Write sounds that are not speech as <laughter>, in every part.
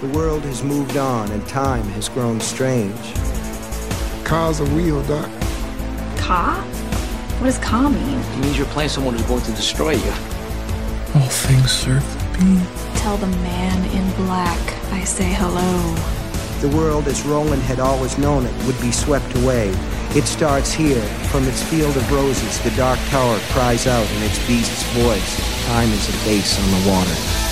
The world has moved on and time has grown strange. Ka's a wheel, Doc. Ka? What does ka mean? It means you're playing someone who's going to destroy you. All things serve the Beam. Tell the man in black I say hello. The world as Roland had always known it would be swept away. It starts here. From its field of roses, the dark tower cries out in its beast's voice. Time is a base on the water.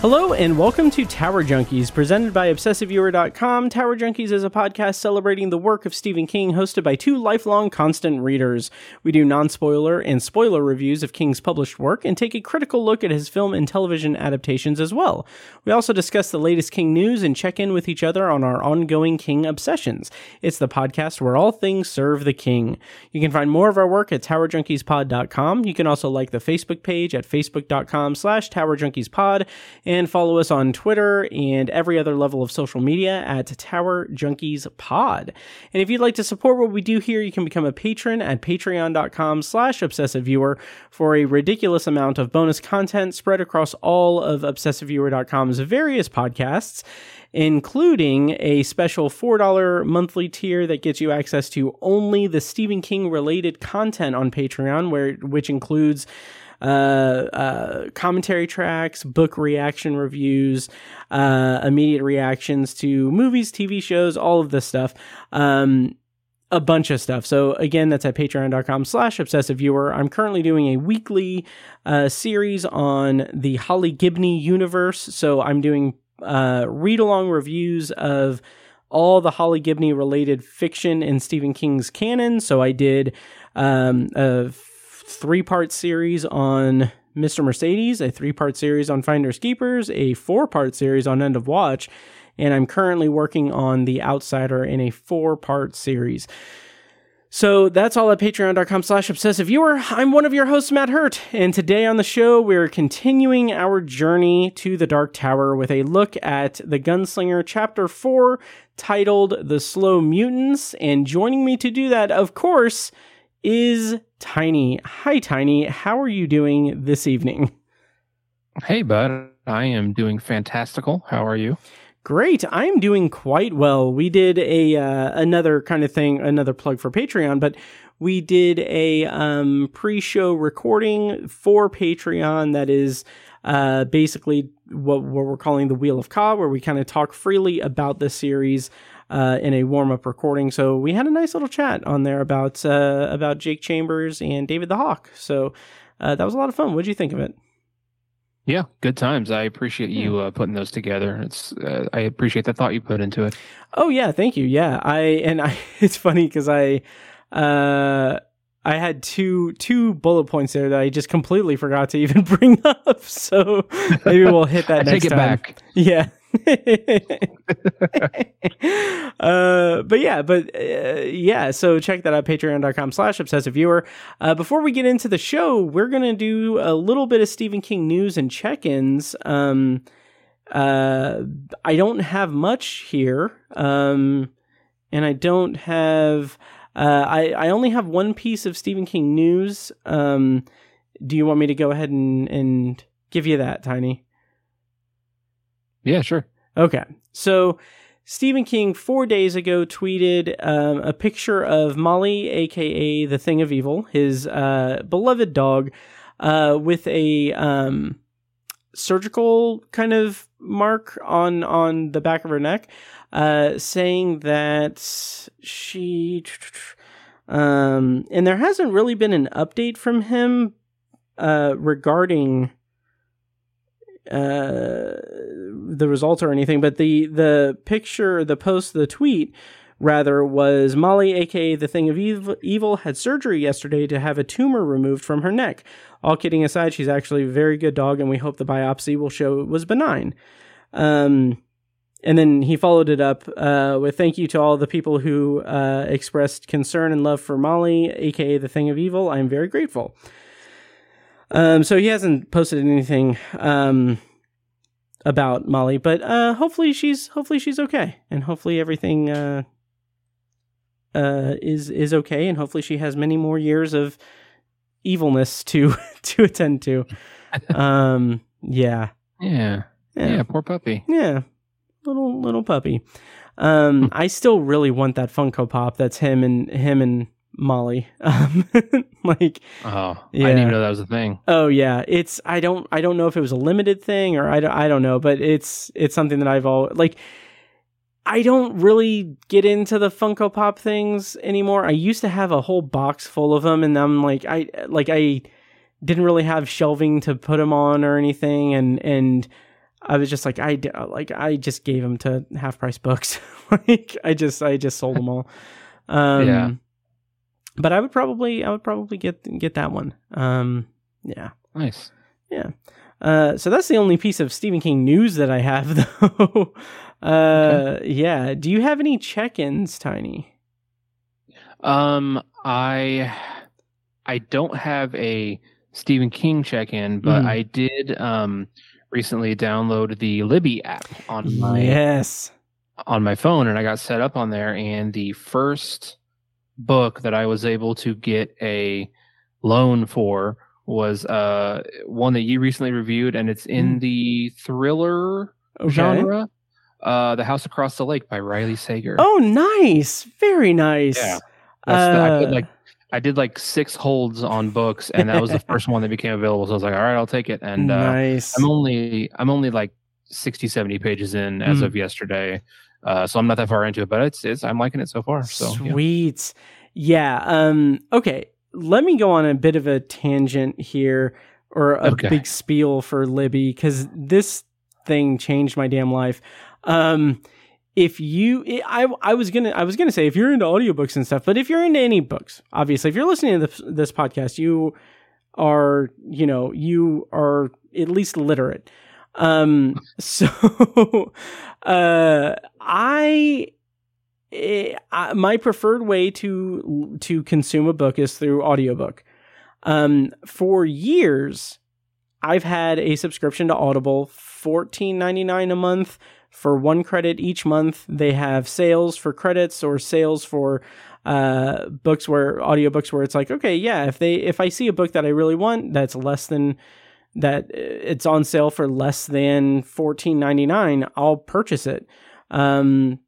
Hello and welcome to Tower Junkies, presented by ObsessiveViewer.com. Tower Junkies is a podcast celebrating the work of Stephen King, hosted by two lifelong constant readers. We do non-spoiler and spoiler reviews of King's published work and take a critical look at his film and television adaptations as well. We also discuss the latest King news and check in with each other on our ongoing King obsessions. It's the podcast where all things serve the King. You can find more of our work at TowerJunkiesPod.com. You can also like the Facebook page at Facebook.com slash TowerJunkiesPod and follow us on Twitter and every other level of social media at Tower Junkies Pod. And if you'd like to support what we do here, you can become a patron at patreon.com slash obsessive viewer for a ridiculous amount of bonus content spread across all of obsessiveviewer.com's various podcasts including a special $4 monthly tier that gets you access to only the Stephen King related content on Patreon, where which includes commentary tracks, book reaction reviews, uh, immediate reactions to movies, TV shows, all of this stuff. Um, a bunch of stuff. So again, that's at patreon.com slash obsessive viewer. I'm currently doing a weekly uh, series on the Holly Gibney universe. So I'm doing uh, read along reviews of all the Holly Gibney related fiction in Stephen King's canon. So I did um, a three part series on Mr. Mercedes, a three part series on Finders Keepers, a four part series on End of Watch, and I'm currently working on The Outsider in a four part series. So that's all at patreon.com slash obsessive viewer. I'm one of your hosts, Matt Hurt, and today on the show, we're continuing our journey to the Dark Tower with a look at The Gunslinger Chapter 4, titled The Slow Mutants. And joining me to do that, of course, is Tiny. Hi, Tiny. How are you doing this evening? Hey, bud. I am doing fantastical. How are you? Great. I'm doing quite well. We did a uh, another kind of thing, another plug for Patreon, but we did a um, pre-show recording for Patreon that is uh, basically what, what we're calling the Wheel of Ka, where we kind of talk freely about the series uh, in a warm up recording. So we had a nice little chat on there about uh, about Jake Chambers and David the Hawk. So uh, that was a lot of fun. What did you think of it? Yeah, good times. I appreciate you uh, putting those together. It's uh, I appreciate the thought you put into it. Oh yeah, thank you. Yeah, I and I. <laughs> It's funny because I. Uh, I had two two bullet points there that I just completely forgot to even <laughs> bring up. So <laughs> maybe we'll hit that next take it time. back. Yeah. <laughs> uh, but yeah, but uh, yeah, so check that out, patreon.com slash obsessive viewer. Uh, before we get into the show, we're going to do a little bit of Stephen King news and check ins. Um, uh, I don't have much here. Um, and I don't have, uh, I, I only have one piece of Stephen King news. Um, do you want me to go ahead and, and give you that, Tiny? Yeah, sure. Okay. So Stephen King four days ago tweeted um, a picture of Molly, aka the Thing of Evil, his uh, beloved dog, uh, with a um, surgical kind of mark on on the back of her neck, uh, saying that she. Um, and there hasn't really been an update from him uh, regarding uh, the result or anything, but the the picture, the post, the tweet rather was Molly, aka the Thing of Evil, evil, had surgery yesterday to have a tumor removed from her neck. All kidding aside, she's actually a very good dog, and we hope the biopsy will show it was benign. Um, and then he followed it up uh, with thank you to all the people who uh, expressed concern and love for Molly, aka the Thing of Evil. I am very grateful. Um, so he hasn't posted anything um, about Molly, but uh, hopefully she's hopefully she's okay, and hopefully everything uh, uh, is is okay, and hopefully she has many more years of evilness to <laughs> to attend to. <laughs> Um, yeah, Yeah. yeah, Yeah, poor puppy. yeah, little little puppy. Um, I still really want that Funko Pop. That's him and him and Molly. <laughs> Um, like, Oh, I didn't even know that was a thing. oh yeah, it's I don't I don't know if it was a limited thing or I don't, I don't know, but it's it's something that I've all like. I don't really get into the Funko Pop things anymore. I used to have a whole box full of them, and I'm like I like I didn't really have shelving to put them on or anything, and and I was just like I like I just gave them to half price books. <laughs> like I just I just sold them all. <laughs> Um, Yeah. But I would probably I would probably get get that one. Um, yeah. Nice. Yeah. Uh, so that's the only piece of Stephen King news that I have, <laughs> though. uh, yeah. Do you have any check-ins, Tiny? Um, I I don't have a Stephen King check-in, but Mm. I did um recently download the Libby app on my Yes. on my phone, and I got set up on there. And the first book that I was able to get a loan for was uh one that you recently reviewed, and it's in the thriller Okay. genre. Uh, The House Across the Lake by Riley Sager. Oh, nice. Very nice. Yeah. That's the, I put Uh, like I did like six holds on books, and that was the <laughs> first one that became available. So I was like, all right, I'll take it. And uh, nice. I'm only I'm only like 60, 70 pages in as Hmm. of yesterday. Uh, so I'm not that far into it, but it's it's I'm liking it so far. So yeah. Sweet. Yeah. Um, okay. Let me go on a bit of a tangent here or a Okay. big spiel for Libby because this thing changed my damn life. Um, if you, I, I was gonna, I was gonna say if you're into audiobooks and stuff, but if you're into any books, obviously, if you're listening to this, this podcast, you are, you know, you are at least literate. Um, <laughs> so, uh, I eh, I, my preferred way to to consume a book is through audiobook. Um, for years, I've had a subscription to Audible, fourteen ninety nine a month for one credit each month. They have sales for credits or sales for uh books where audiobooks where it's like okay yeah if they if i see a book that i really want that's less than that uh, it's on sale for less than 14.99 i'll purchase it um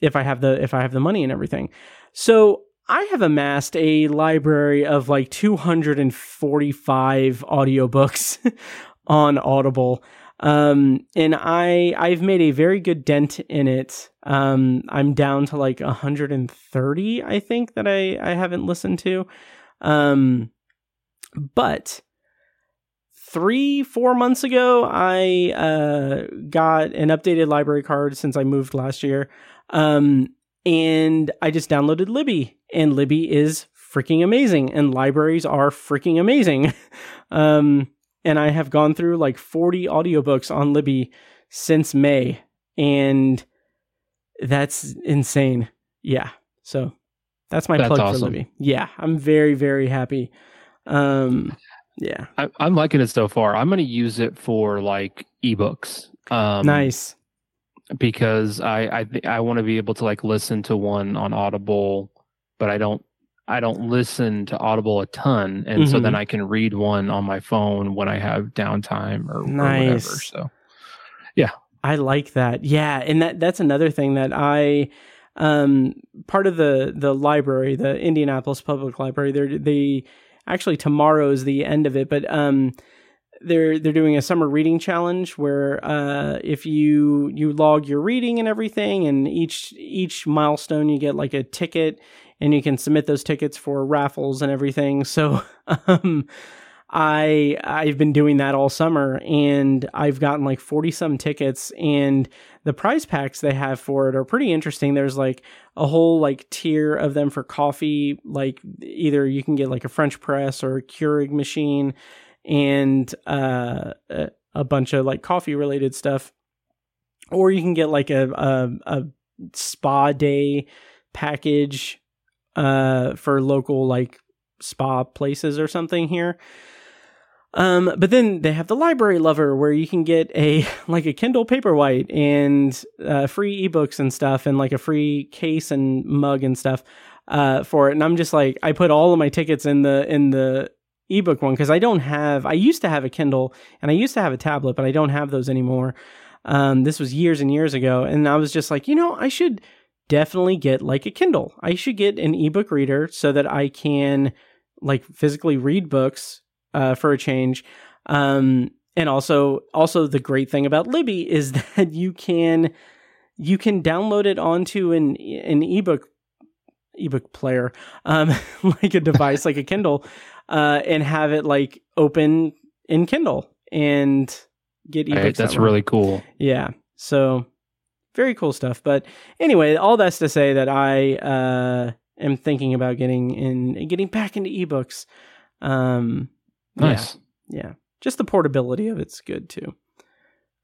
if I have the if I have the money and everything. So I have amassed a library of like 245 audiobooks <laughs> on Audible. Um and I I've made a very good dent in it. Um I'm down to like 130 I think that I I haven't listened to. Um but three four months ago i uh got an updated library card since i moved last year. Um and i just downloaded libby and libby is freaking amazing and libraries are freaking amazing. <laughs> Um and i have gone through like 40 audiobooks on libby since may and that's insane. Yeah. So that's my That's plug for libby. Yeah i'm very very happy. Um yeah I, I'm liking it so far. I'm going to use it for like ebooks. Um, nice because I I th- I want to be able to like listen to one on Audible, but I don't I don't listen to Audible a ton, and so Mhm. then I can read one on my phone when I have downtime or, or whatever. So, yeah, I like that. Yeah, and that that's another thing that I um part of the the library, the Indianapolis Public Library, they're they actually tomorrow's the end of it, but um they're they're doing a summer reading challenge where uh if you you log your reading and everything and each each milestone you get like a ticket and you can submit those tickets for raffles and everything. So <laughs> um I I've been doing that all summer and I've gotten like 40 some tickets and the prize packs they have for it are pretty interesting. There's like a whole like tier of them for coffee, like either you can get like a French press or a Keurig machine and uh a, bunch of like coffee related stuff. Or you can get like a a, a spa day package uh for local like spa places or something here. Um, but then they have the library lover where you can get a <laughs> like a Kindle Paperwhite and uh, free ebooks and stuff, and like a free case and mug and stuff uh, for it. And I'm just like, I put all of my tickets in the in the ebook one because I don't have. I used to have a Kindle and I used to have a tablet, but I don't have those anymore. Um, this was years and years ago, and I was just like, you know, I should definitely get like a Kindle. I should get an ebook reader so that I can like physically read books uh, for a change. Um, and also, also the great thing about Libby is <laughs> that you can you can download it onto an an ebook ebook player, um, <laughs> like a device like a <laughs> Kindle, uh, and have it like open in Kindle and get ebooks. Right, that's that really cool. Yeah. So very cool stuff. But anyway, all that's to say that I uh, am thinking about getting in getting back into ebooks. Um, Nice. Yeah, yeah. Just the portability of it's good too.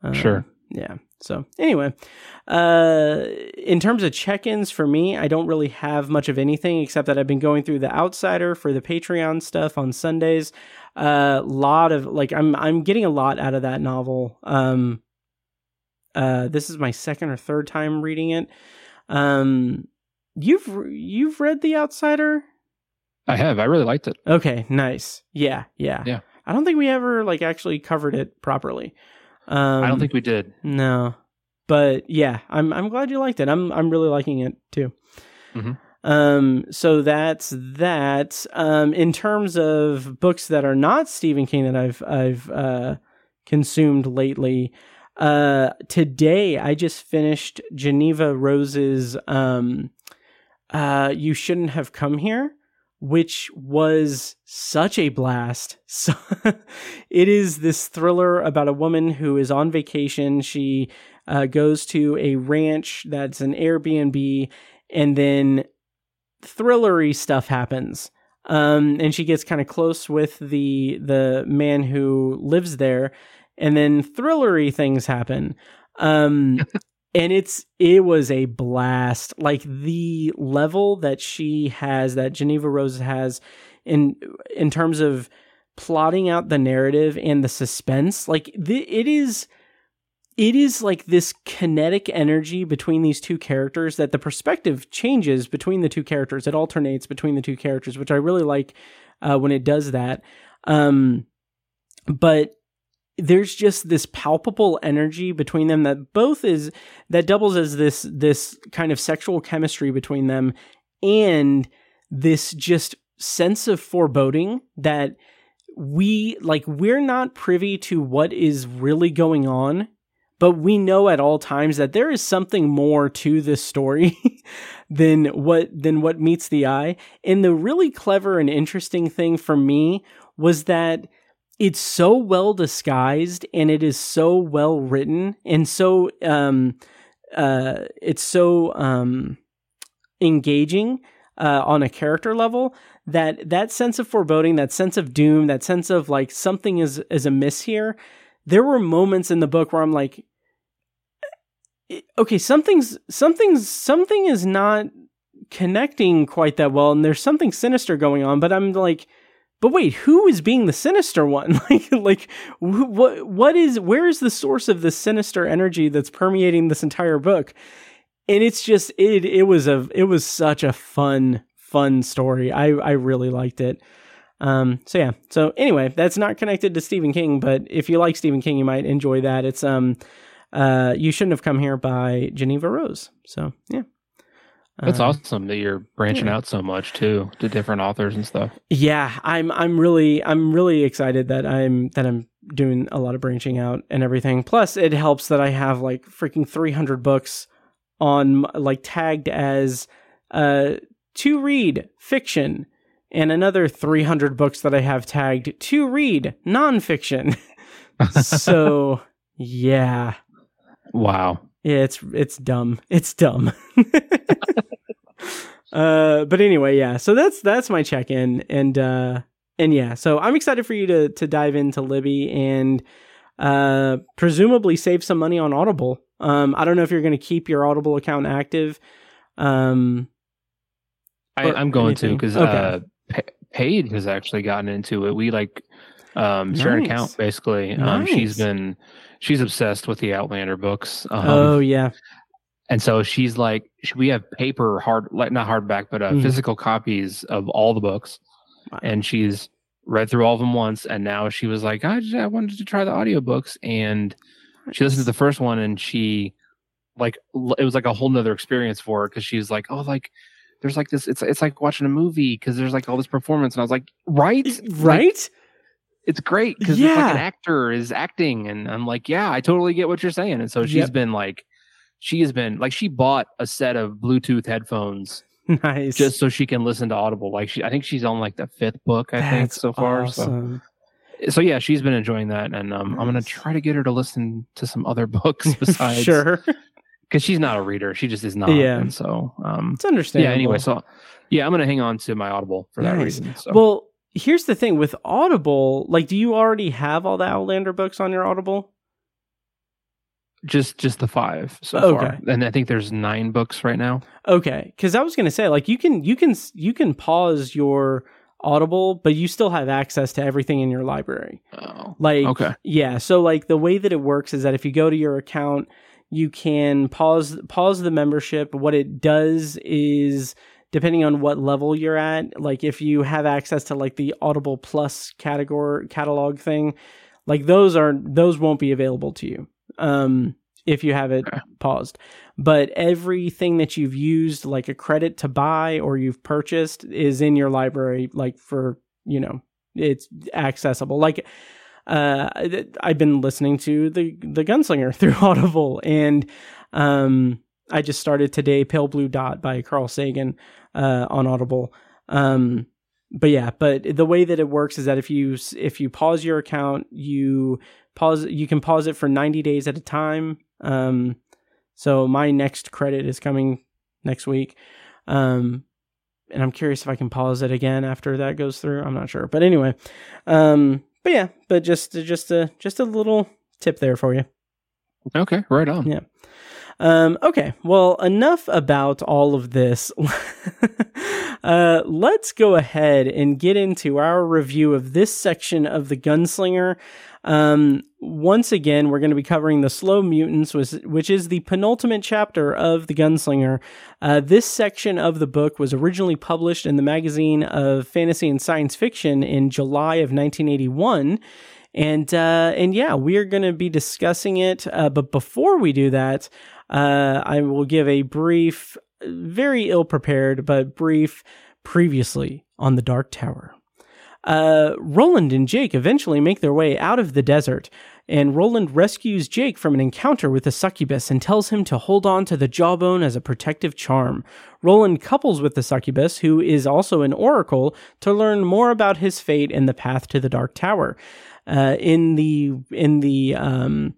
Um, Sure. Yeah. So anyway, uh, in terms of check-ins for me, I don't really have much of anything except that I've been going through the Outsider for the Patreon stuff on Sundays. A uh, lot of like I'm I'm getting a lot out of that novel. Um, uh, this is my second or third time reading it. Um, you've you've read the Outsider? I have. I really liked it. Okay, nice. Yeah, yeah, Yeah. I don't think we ever like actually covered it properly. Um, I don't think we did. no, but yeah, I'm I'm glad you liked it. I'm I'm really liking it too. Mhm. Um, so that's that. Um, in terms of books that are not Stephen King that I've I've uh, consumed lately, uh, today I just finished Jeneva Rose's um, uh, "You Shouldn't Have Come Here." Which was such a blast. <laughs> So it is this thriller about a woman who is on vacation. She uh, goes to a ranch that's an Airbnb, and then thrillery stuff happens. Um, and she gets kind of close with the the man who lives there, and then thrillery things happen. Um, <laughs> and it's it was a blast. Like the level that she has that jeneva rose has in in terms of plotting out the narrative and the suspense like the, it is it is like this kinetic energy between these two characters that the perspective changes between the two characters. It alternates between the two characters which i really like uh, when it does that. Um but there's just this palpable energy between them that both is that doubles as this this kind of sexual chemistry between them and this just sense of foreboding that we like we're not privy to what is really going on but we know at all times that there is something more to this story <laughs> than what than what meets the eye. And the really clever and interesting thing for me was that it's so well disguised and it is so well written and so um uh it's so um engaging uh, on a character level that that sense of foreboding that sense of doom that sense of like something is is amiss here. There were moments in the book where i'm like okay something's something's something is not connecting quite that well and there's something sinister going on but i'm like but wait, who is being the sinister one? <laughs> like, like wh- what? What is? Where is the source of the sinister energy that's permeating this entire book? And it's just it. It was a. It was such a fun, fun story. I I really liked it. Um. So yeah. So anyway, that's not connected to Stephen King, but if you like Stephen King, you might enjoy that. It's um. Uh. You shouldn't have come here by Jeneva Rose. So yeah. That's Um, awesome that you're branching yeah. out so much too to different authors and stuff. yeah i'm i'm really i'm really excited that i'm that i'm doing a lot of branching out and everything plus it helps that i have like freaking 300 books on like tagged as uh to read fiction and another 300 books that i have tagged to read nonfiction <laughs> so yeah Wow. Yeah, it's it's dumb. <laughs> It's dumb. uh, but anyway, yeah. So that's that's my check in, and uh, and yeah. So I'm excited for you to to dive into Libby and uh, presumably save some money on Audible. Um, I don't know if you're going to keep your Audible account active. Um, I I'm going to because Okay. uh, Pa- Paid has actually gotten into it. We like Um, share an account basically. Um, she's Nice. been she's obsessed with the Outlander books. Um, oh yeah. and so she's like, we have paper hard, like not hardback, but uh, Mhm. physical copies of all the books, Wow. and she's read through all of them once, and now she was like, I just I wanted to try the audiobooks, and she listened to the first one, and she like it was like a whole nother experience for her because she was like, oh, like there's like this, it's it's like watching a movie because there's like all this performance, and I was like, right, Like, <laughs> right. It's great because it's like Yeah. an actor is acting, and I'm like, yeah, I totally get what you're saying. And so she's Yep. been like, she has been like, she bought a set of Bluetooth headphones <laughs> nice. just so she can listen to Audible. Like she, I think she's on like the fifth book, I think so far. Awesome. So, so yeah, she's been enjoying that, and um, I'm gonna try to get her to listen to some other <laughs> books <laughs> besides, sure. because she's not a reader. She just is not. Yeah. And so, um, It's understandable. yeah. Anyway, so yeah, I'm gonna hang on to my Audible for that reason. So. Well, here's the thing with Audible, like do you already have all the Outlander books on your Audible? just just the five so Okay. far, and I think there's nine books right now. Okay, cuz I was going to say like you can you can you can pause your Audible, but you still have access to everything in your library. Oh, Like okay. Yeah, so like the way that it works is that if you go to your account, you can pause pause the membership. What it does is depending on what level you're at, like if you have access to like the Audible Plus category catalog thing, like those are those won't be available to you. Um if you have it paused. But everything that you've used like a credit to buy or you've purchased is in your library like for, you know, it's accessible. Like uh, I've been listening to the the Gunslinger <laughs> through Audible, and um, I just started today "Pale Blue Dot" by Carl Sagan uh, on Audible. Um, but yeah, but the way that it works is that if you if you pause your account, you pause you can pause it for ninety days at a time. Um, so my next credit is coming next week. Um, and I'm curious if I can pause it again after that goes through. I'm not sure, but anyway, um, but yeah, but just just a just a little tip there for you. Okay, right on. Yeah. Um, okay, well, enough about all of this. <laughs> uh, let's go ahead and get into our review of this section of the Gunslinger. Um, once again, we're going to be covering the Slow Mutants, which, is the penultimate chapter of the Gunslinger. Uh, this section of the book was originally published in the magazine of fantasy and science fiction in July of 1981 and uh, and yeah, we are going to be discussing it. Uh, but before we do that, uh, I will give a brief, very ill prepared, but brief previously on the Dark Tower. Uh, Roland and Jake eventually make their way out of the desert, and Roland rescues Jake from an encounter with the succubus and tells him to hold on to the jawbone as a protective charm. Roland couples with the succubus, who is also an oracle, to learn more about his fate and the path to the Dark Tower. Uh, in the in the um,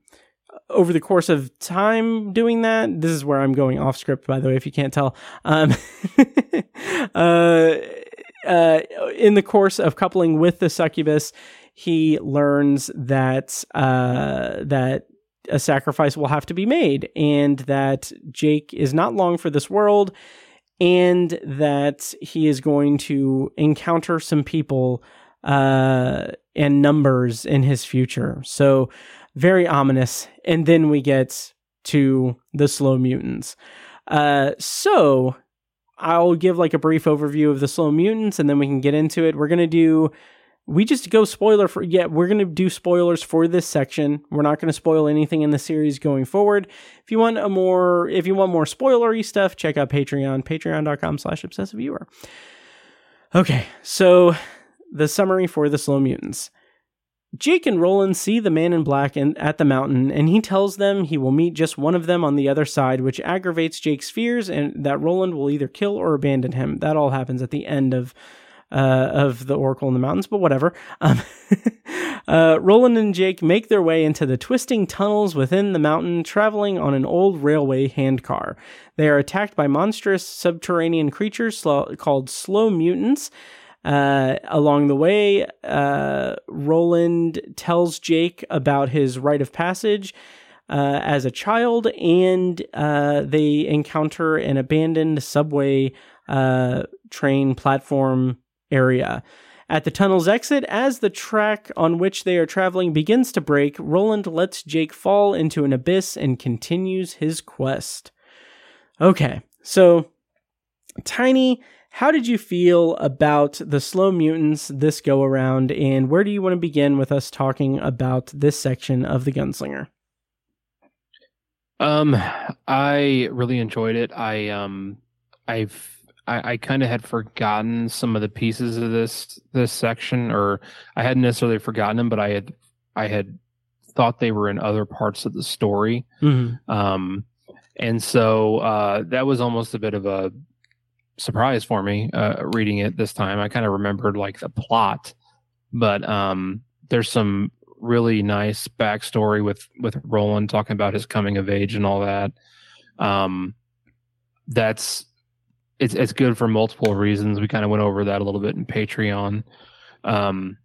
over the course of time doing that, this is where I'm going off script, by the way, if you can't tell. Um, <laughs> uh, uh, in the course of coupling with the succubus, he learns that uh, that a sacrifice will have to be made, and that Jake is not long for this world, and that he is going to encounter some people uh, and numbers in his future. So very ominous. And then we get to the slow mutants. Uh, so I'll give like a brief overview of the slow mutants and then we can get into it. We're to do we just go spoiler for yeah we're going to do spoilers for this section we're not going to spoil anything in the series going forward if you want a more if you want more spoilery stuff check out patreon patreon.com slash obsessive viewer okay so the summary for the slow mutants Jake and Roland see the man in black in, at the mountain, and he tells them he will meet just one of them on the other side, which aggravates Jake's fears and that Roland will either kill or abandon him. That all happens at the end of uh, of the Oracle in the Mountains, but whatever. Um, <laughs> uh, Roland and Jake make their way into the twisting tunnels within the mountain, traveling on an old railway handcar. They are attacked by monstrous subterranean creatures sl- called slow mutants. Uh, along the way, uh, Roland tells Jake about his rite of passage uh, as a child, and uh, they encounter an abandoned subway uh, train platform area. At the tunnel's exit, as the track on which they are traveling begins to break, Roland lets Jake fall into an abyss and continues his quest. Okay, so Tiny, how did you feel about the slow mutants this go around, and where do you want to begin with us talking about this section of the Gunslinger? Um, I really enjoyed it. I um, I've I, I kind of had forgotten some of the pieces of this this section, or I hadn't necessarily forgotten them, but I had I had thought they were in other parts of the story. Mm-hmm. Um, and so uh, that was almost a bit of a surprise for me uh, reading it this time. I kind of remembered like the plot, but um, there's some really nice backstory with with Roland talking about his coming of age and all that. Um, that's it's it's good for multiple reasons. We kind of went over that a little bit in Patreon. Um,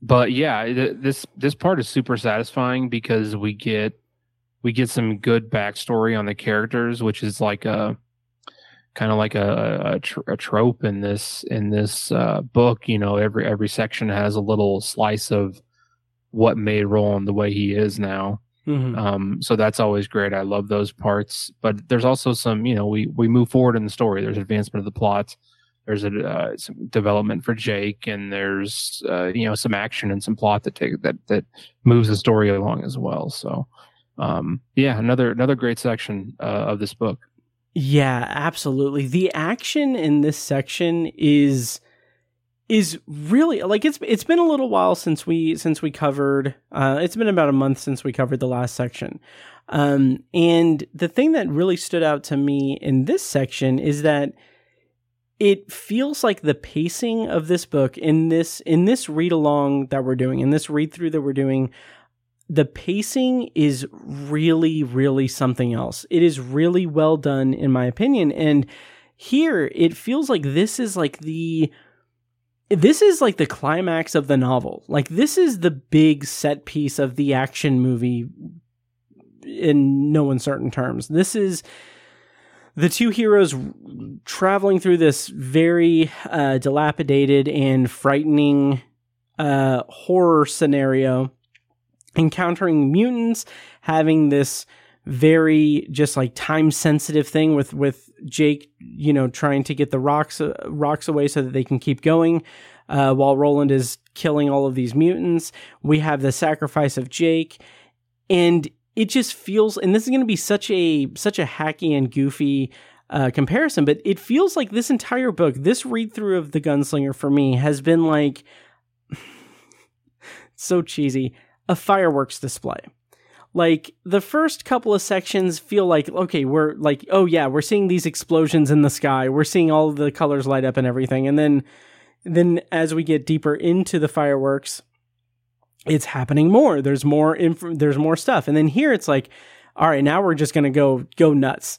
but yeah, th- this this part is super satisfying because we get we get some good backstory on the characters, which is like a kind of like a, a, tr- a, trope in this in this uh, book. You know, every every section has a little slice of what made Roland the way he is now. Mm-hmm. Um, so that's always great. I love those parts. But there's also some, you know, we we move forward in the story. There's advancement of the plot. There's a uh, some development for Jake, and there's uh, you know some action and some plot that take that that moves the story along as well. So, um, yeah, another another great section uh, of this book. Yeah, absolutely. The action in this section is is really like it's it's been a little while since we since we covered uh it's been about a month since we covered the last section. Um and the thing that really stood out to me in this section is that it feels like the pacing of this book in this in this read along that we're doing in this read through that we're doing the pacing is really really something else. It is really well done in my opinion and here it feels like this is like the this is like the climax of the novel. Like this is the big set piece of the action movie in no uncertain terms. This is the two heroes traveling through this very uh, dilapidated and frightening uh, horror scenario, encountering mutants, having this very just like time sensitive thing with with Jake, you know, trying to get the rocks uh, rocks away so that they can keep going, uh, while Roland is killing all of these mutants. We have the sacrifice of Jake, and it just feels. And this is going to be such a such a hacky and goofy uh, comparison, but it feels like this entire book, this read through of the Gunslinger for me has been like <sighs> so cheesy, a fireworks display. Like the first couple of sections feel like okay we're like oh yeah we're seeing these explosions in the sky. We're seeing all the colors light up and everything. And then then as we get deeper into the fireworks it's happening more. There's more inf- there's more stuff. And then here it's like all right now we're just going to go go nuts.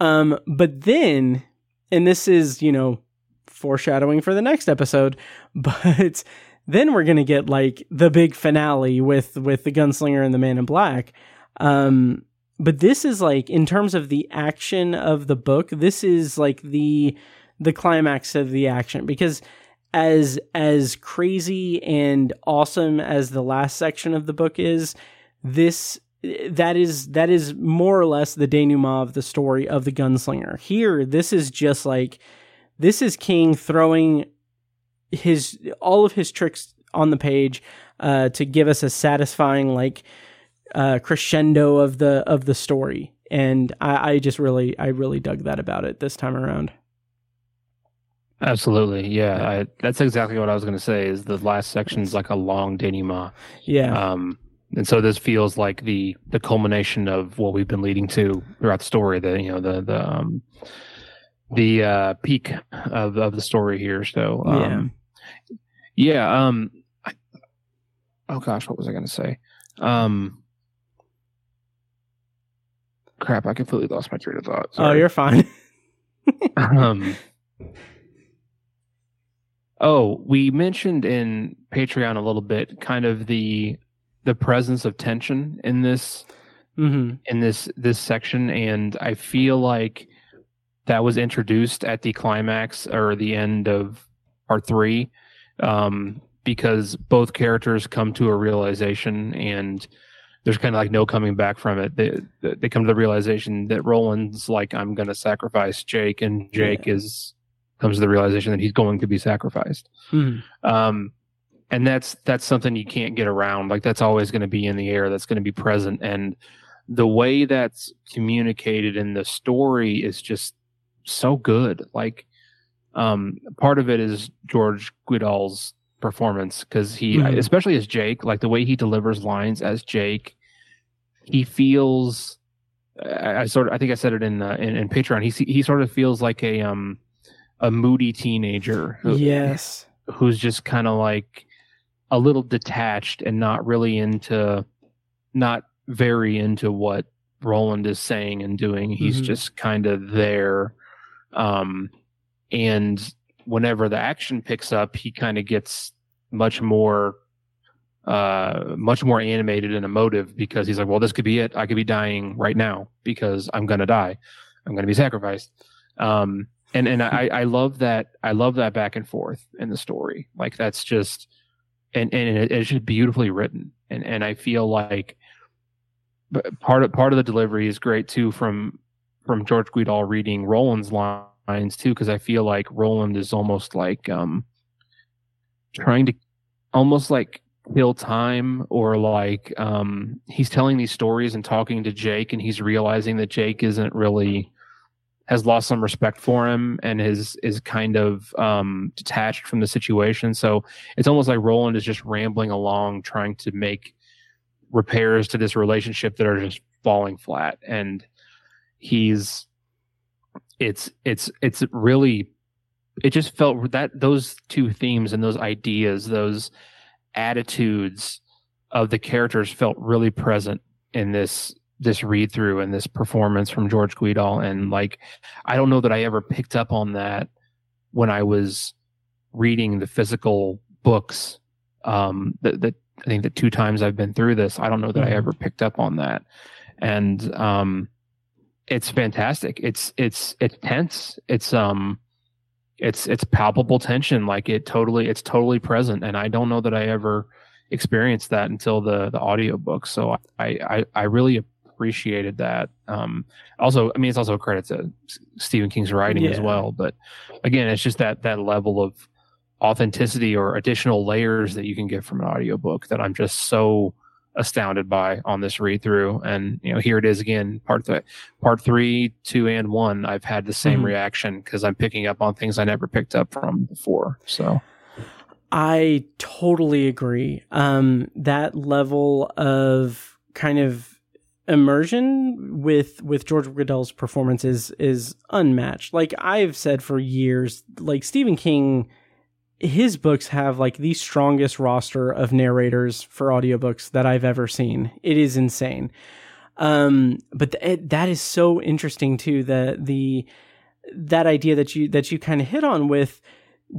Um but then and this is you know foreshadowing for the next episode <laughs> but then we're gonna get like the big finale with with the gunslinger and the man in black. Um, but this is like in terms of the action of the book, this is like the the climax of the action because as as crazy and awesome as the last section of the book is, this that is that is more or less the denouement of the story of the gunslinger. Here, this is just like this is King throwing his all of his tricks on the page uh, to give us a satisfying like uh, crescendo of the of the story, and I, I just really I really dug that about it this time around. Absolutely, yeah. I, that's exactly what I was going to say. Is the last section is like a long denouement. Yeah. Um, and so this feels like the the culmination of what we've been leading to throughout the story. The you know the the um, the uh, peak of of the story here. So um, yeah. Um, I, oh gosh, what was I going to say? Um, crap, I completely lost my train of thought. Oh, you're fine. <laughs> um. Oh, we mentioned in Patreon a little bit, kind of the the presence of tension in this mm-hmm. in this this section, and I feel like that was introduced at the climax or the end of part three um, because both characters come to a realization and there's kind of like no coming back from it. They they come to the realization that Roland's like I'm going to sacrifice Jake, and Jake yeah. is comes to the realization that he's going to be sacrificed. Mm. Um, and that's that's something you can't get around. Like that's always going to be in the air. That's going to be present, and the way that's communicated in the story is just so good. Like, um, part of it is George Guidall's performance because he, mm-hmm. especially as Jake, like the way he delivers lines as Jake, he feels. I, I sort of, I think I said it in, uh, in in Patreon. He he sort of feels like a um a moody teenager. Who, yes, who's just kind of like a little detached and not really into, not very into what Roland is saying and doing. He's mm-hmm. just kind of there. Um, and whenever the action picks up, he kind of gets much more uh much more animated and emotive because he's like well this could be it. I could be dying right now because i'm gonna die. I'm gonna be sacrificed. Um and and i i love that i love that back and forth in the story. Like that's just and and it, it's just beautifully written. And and i feel like part of part of the delivery is great too from from george guidall reading roland's lines too because i feel like roland is almost like um trying to almost like kill time or like um he's telling these stories and talking to Jake and he's realizing that Jake isn't really has lost some respect for him and is is kind of um detached from the situation. So it's almost like Roland is just rambling along trying to make repairs to this relationship that are just falling flat. And he's it's it's it's really it just felt that those two themes and those ideas, those attitudes of the characters felt really present in this this read through and this performance from George Guidall. And like, I don't know that I ever picked up on that when I was reading the physical books. Um, that, that I think the two times I've been through this, I don't know that mm-hmm. I ever picked up on that. And, um, it's fantastic. It's, it's, it's tense. It's, um, it's it's palpable tension like it totally it's totally present and i don't know that i ever experienced that until the the audiobook so i i, I really appreciated that um also i mean it's also a credit to stephen king's writing yeah. as well but again it's just that that level of authenticity or additional layers that you can get from an audiobook that i'm just so astounded by on this read through. And you know, here it is again, part th- part three, two, and one. I've had the same mm-hmm. reaction because I'm picking up on things I never picked up from before. So. I totally agree. Um, that level of kind of immersion with with George Guidall's performance is is unmatched. Like I've said for years, like Stephen King his books have like the strongest roster of narrators for audiobooks that I've ever seen. It is insane. Um, but th- that is so interesting too. The the that idea that you that you kind of hit on with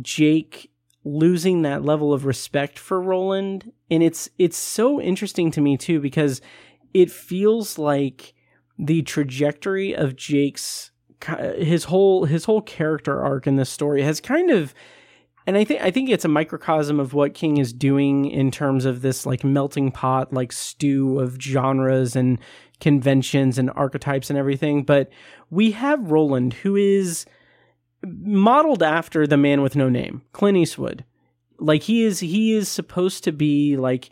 Jake losing that level of respect for Roland, and it's it's so interesting to me too because it feels like the trajectory of Jake's his whole his whole character arc in this story has kind of and I think I think it's a microcosm of what King is doing in terms of this like melting pot, like stew of genres and conventions and archetypes and everything. But we have Roland, who is modeled after the man with no name, Clint Eastwood. Like he is he is supposed to be like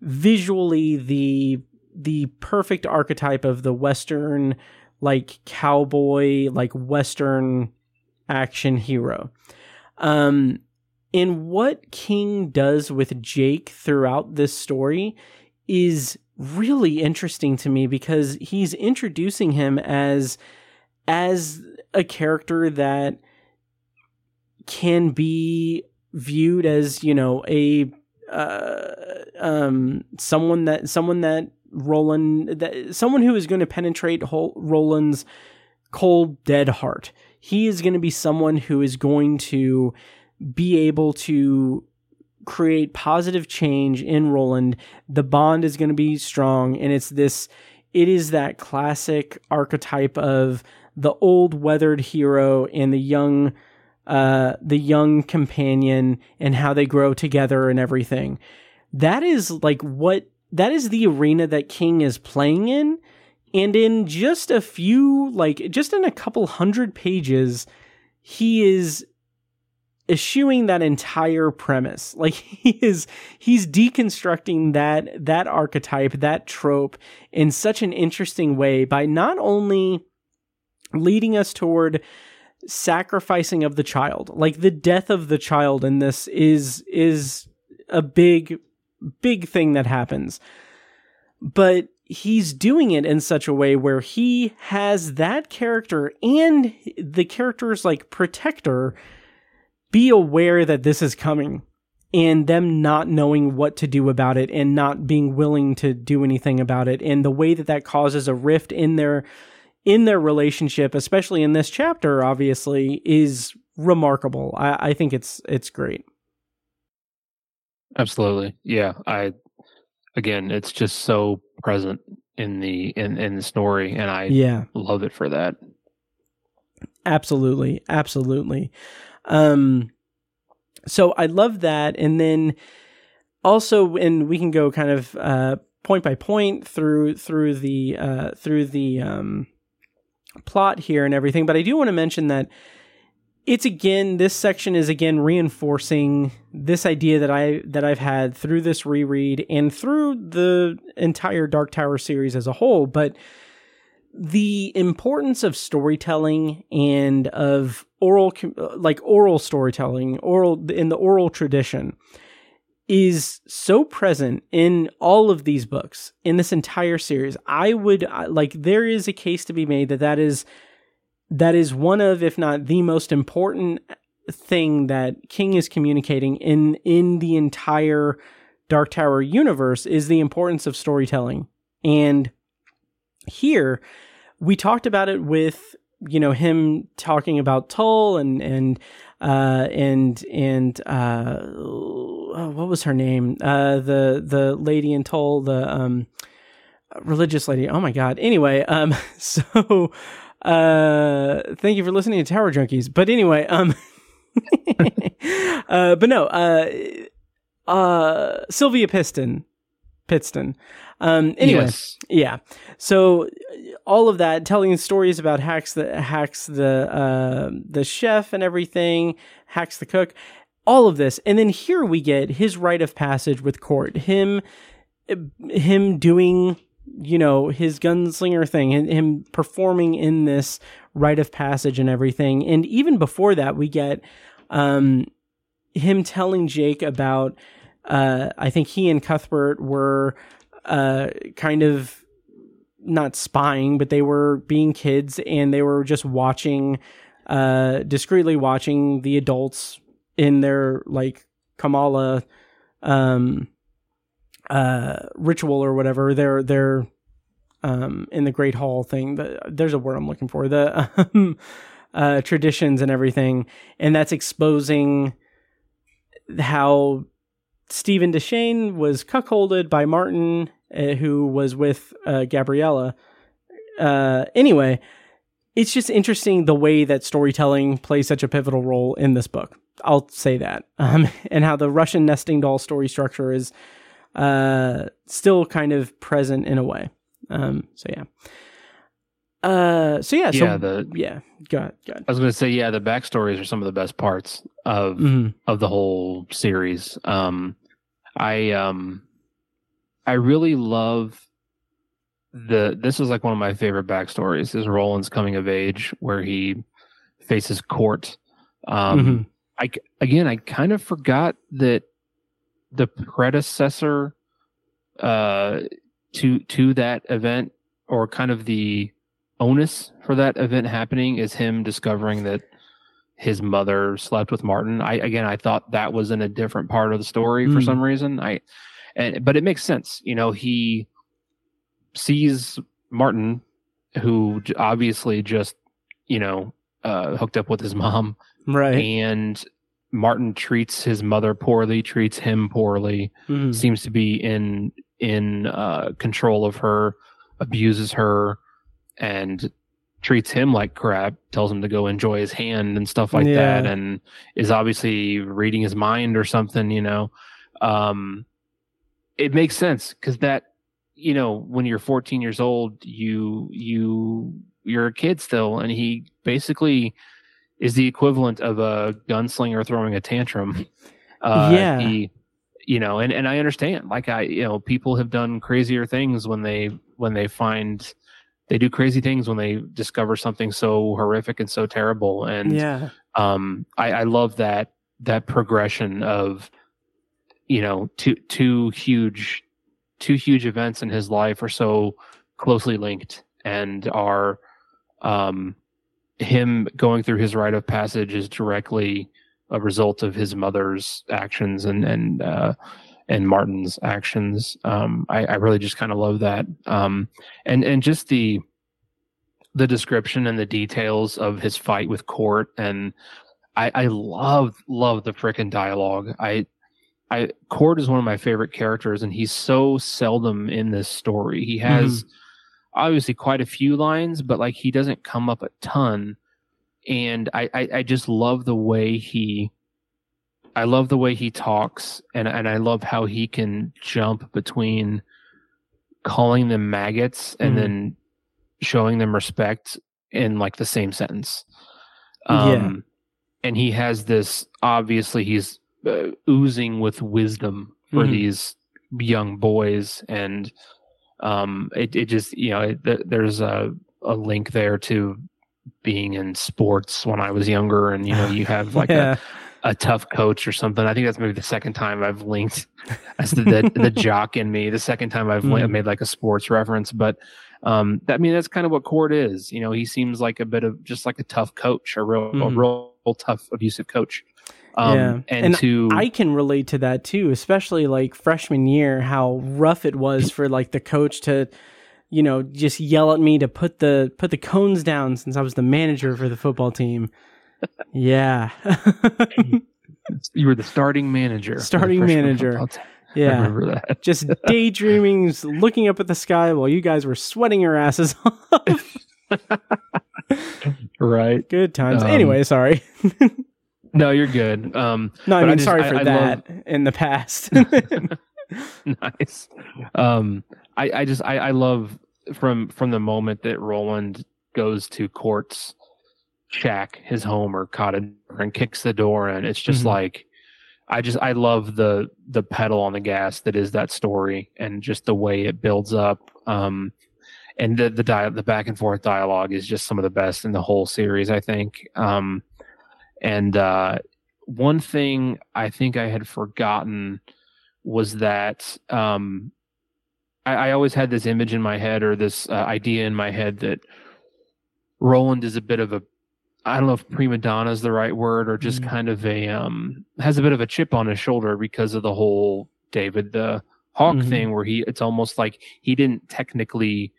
visually the the perfect archetype of the western like cowboy like western action hero um and what King does with Jake throughout this story is really interesting to me because he's introducing him as as a character that can be viewed as, you know, a uh, um someone that someone that Roland that someone who is going to penetrate Roland's cold dead heart. He is going to be someone who is going to be able to create positive change in Roland. The bond is going to be strong, and it's this. It is that classic archetype of the old weathered hero and the young uh, the young companion and how they grow together and everything. That is like what that is the arena that King is playing in. And in just a few, like just in a couple hundred pages, he is eschewing that entire premise. Like <laughs> he is he's deconstructing that that archetype, that trope in such an interesting way by not only leading us toward sacrificing of the child. Like the death of the child in this is is a big big thing that happens. But he's doing it in such a way where he has that character and the character's like protector be aware that this is coming and them not knowing what to do about it and not being willing to do anything about it. And the way that that causes a rift in their in their relationship especially in this chapter obviously is remarkable. I, I think it's it's great. Absolutely. Yeah i again it's just so present in the in in the story and i yeah. love it for that. Absolutely. Absolutely um, so I love that. And then also, and we can go kind of uh, point by point through through the uh, through the um, plot here and everything. But I do want to mention that it's again this section is again reinforcing this idea that I that I've had through this reread and through the entire Dark Tower series as a whole, but the importance of storytelling and of oral like oral storytelling oral in the oral tradition is so present in all of these books in this entire series. I would like there is a case to be made that that is that is one of if not the most important thing that king is communicating in in the entire dark tower universe is the importance of storytelling. And here we talked about it with you know him talking about Tull and and uh, and and uh, what was her name? Uh, the the lady in Tull, the um, religious lady. Oh my god. Anyway, um, <laughs> so uh, thank you for listening to Tower Junkies. But anyway, um, <laughs> uh, but no, uh, uh, Sylvia Piston, Pittston. Um, anyway, yes. yeah. So all of that, telling stories about Hax the Hax the uh, the chef and everything, Hax the cook, all of this, and then here we get his rite of passage with Cort. Him, him doing you know his gunslinger thing and him performing in this rite of passage and everything and even before that we get um him telling jake about uh i think he and cuthbert were uh, kind of not spying, but they were being kids and they were just watching, uh, discreetly watching the adults in their like Commala, um, uh, ritual or whatever. They're, they're, um, in the Great Hall thing. The, there's a word I'm looking for. The, um, <laughs> uh, traditions and everything. And that's exposing how Steven Deschain was cuckolded by Marten uh, who was with uh, Gabriella. Uh, anyway, it's just interesting the way that storytelling plays such a pivotal role in this book. I'll say that, <laughs> um, and how the Russian nesting doll story structure is uh, still kind of present in a way. Um, so yeah. Uh, so yeah, so, yeah, the yeah, go ahead, go ahead. I was going to say, yeah, the backstories are some of the best parts of mm-hmm. of the whole series. Um, I um, I really love the this is like one of my favorite backstories is Roland's coming of age where he faces Cort. Um mm-hmm. I again I kind of forgot that the predecessor uh to to that event or kind of the onus for that event happening is him discovering that his mother slept with Marten. I again I thought that was in a different part of the story mm. for some reason. I and but it makes sense. You know, he sees Marten, who obviously just you know uh, hooked up with his <laughs> mom, right? And Marten treats his mother poorly, treats him poorly, mm-hmm. seems to be in in uh, control of her, abuses her, and treats him like crap, tells him to go enjoy his hand and stuff like Yeah. that, and is obviously reading his mind or something, you know. Um, it makes sense because that, you know, when you're 14 years old, you you you're a kid still, and he basically is the equivalent of a gunslinger throwing a tantrum. <laughs> Uh, Yeah. He, you know, and, and I understand. Like I, you know, people have done crazier things when they when they find they do crazy things when they discover something so horrific and so terrible. And yeah. um, I, I love that that progression of you know two two huge two huge events in his life are so closely linked and are um, him going through his rite of passage is directly a result of his mother's actions and and uh, and Marten's actions. Um, I, I really just kind of love that, um, and and just the the description and the details of his fight with Cort, and I, I love love the frickin' dialogue. I I Cort is one of my favorite characters, and he's so seldom in this story. He has obviously quite a few lines, but like he doesn't come up a ton. And I, I, I just love the way he I love the way he talks and and I love how he can jump between calling them maggots and Mhm. then showing them respect in like the same sentence. Yeah. Um and he has this obviously he's uh, oozing with wisdom for Mhm. these young boys and um it, it just you know it, th- there's a a link there to being in sports when I was younger and you know you <laughs> have like yeah. a, a tough coach or something I think that's maybe the second time I've linked as the the, the <laughs> jock in me the second time I've Mhm. made like a sports reference but um that, I mean that's kind of what Cort is you know he seems like a bit of just like a tough coach a real a Mhm. real tough abusive coach um Yeah. and, And to I can relate to that too, especially like freshman year, how rough it was for like the coach to, you know, just yell at me to put the put the cones down since I was the manager for the football team. Yeah. <laughs> you were the starting manager Starting manager. yeah. remember that <laughs> Just daydreaming, just looking up at the sky while you guys were sweating your asses <laughs> off. right Good times. Um, anyway, sorry. No you're good um No, I but I just- sorry I- for I that in the past. <laughs> nice. Um, I, I just I, I love from from the moment that Roland goes to Cort's shack, his home or cottage, and kicks the door in. It's just Mhm. like I just I love the the pedal on the gas that is that story and just the way it builds up. Um, and the the dia- the back and forth dialogue is just some of the best in the whole series, I think. Um, and uh, one thing I think I had forgotten was that um, I, I always had this image in my head or this uh, idea in my head that Roland is a bit of a I don't know if prima donna is the right word or just Mm. kind of a um has a bit of a chip on his shoulder because of the whole David the Hawk Mhm. thing where he it's almost like he didn't technically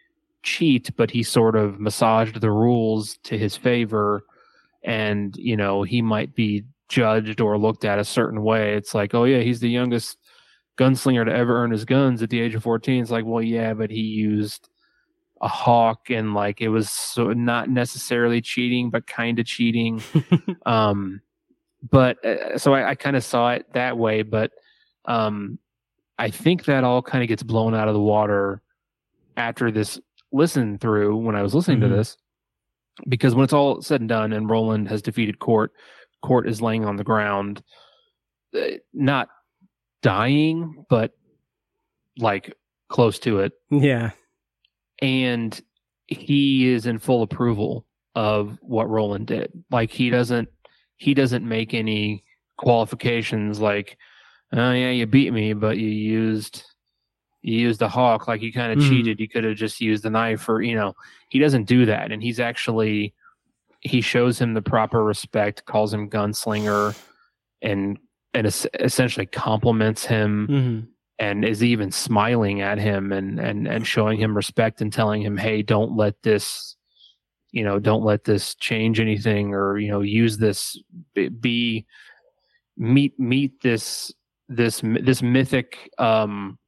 cheat but he sort of massaged the rules to his favor and you know he might be judged or looked at a certain way. It's like oh yeah he's the youngest gunslinger to ever earn his guns at the age of 14 it's like well yeah but he used a hawk and like it was so not necessarily cheating but kind of cheating. <laughs> Um but uh, so i, I kind of saw it that way but um i think that all kind of gets blown out of the water after this listen through when i was listening Mhm. to this because when it's all said and done and roland has defeated Cort Cort is laying on the ground uh, not dying but like close to it yeah. and he is in full approval of what Roland did. Like he doesn't he doesn't make any qualifications like, oh yeah, you beat me, but you used you used a hawk, like you kind of Mhm. cheated. You could have just used a knife or you know, he doesn't do that. And he's actually he shows him the proper respect, calls him gunslinger and and es- essentially compliments him hmm and is even smiling at him and and and showing him respect and telling him hey don't let this you know don't let this change anything or you know use this be meet meet this this this mythic um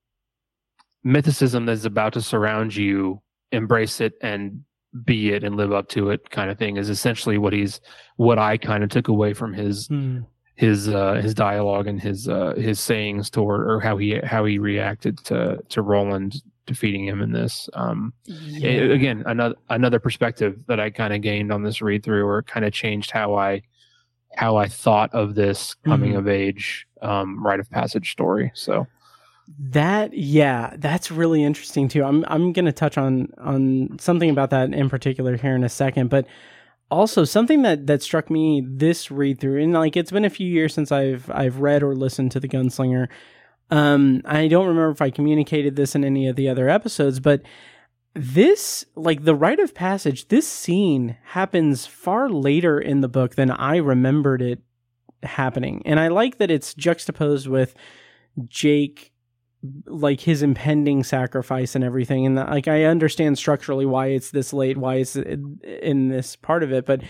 mythicism that's about to surround you embrace it and be it and live up to it kind of thing is essentially what he's what I kind of took away from his Hmm. his uh his dialogue and his uh his sayings toward or how he how he reacted to to Roland defeating him in this um a- again another another perspective that I kind of gained on this read through or kind of changed how I how I thought of this coming Mhm. of age um rite of passage story so That yeah, that's really interesting too. I'm I'm going to touch on on something about that in particular here in a second, but also something that that struck me this read through and like it's been a few years since I've I've read or listened to The Gunslinger. Um I don't remember if I communicated this in any of the other episodes, but this like the rite of passage, this scene happens far later in the book than I remembered it happening. And I like that it's juxtaposed with Jake like his impending sacrifice and everything. And like i understand structurally why it's this late why it's in this part of it but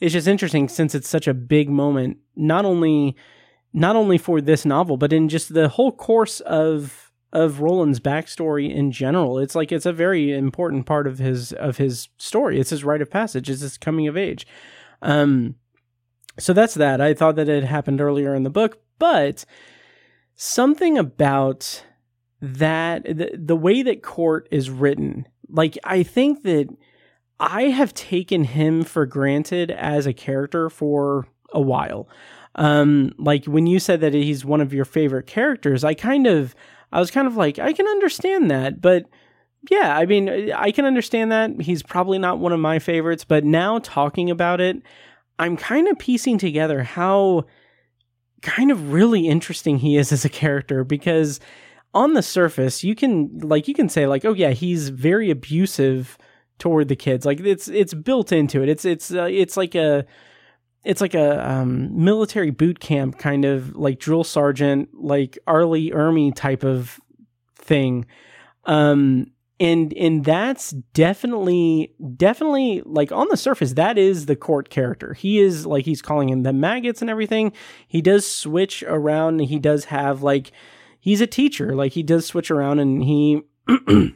it's just interesting since it's such a big moment not only not only for this novel but in just the whole course of of roland's backstory in general. It's like it's a very important part of his of his story. It's his rite of passage. It's his coming of age. Um so that's that. I thought that it happened earlier in the book but something about that the, the way that Cort is written like i think that i have taken him for granted as a character for a while. Um like when you said that he's one of your favorite characters i kind of i was kind of like i can understand that but yeah i mean i can understand that. He's probably not one of my favorites but now talking about it i'm kind of piecing together how kind of really interesting he is as a character because on the surface you can like you can say like oh yeah he's very abusive toward the kids. Like it's it's built into it. It's it's uh, it's like a it's like a um, military boot camp kind of like drill sergeant like R. Lee Ermey type of thing. Um and and that's definitely definitely like on the surface that is the Cort character. He is like he's calling him the maggots and everything. He does switch around he does have like he's a teacher. Like he does switch around and he <clears throat>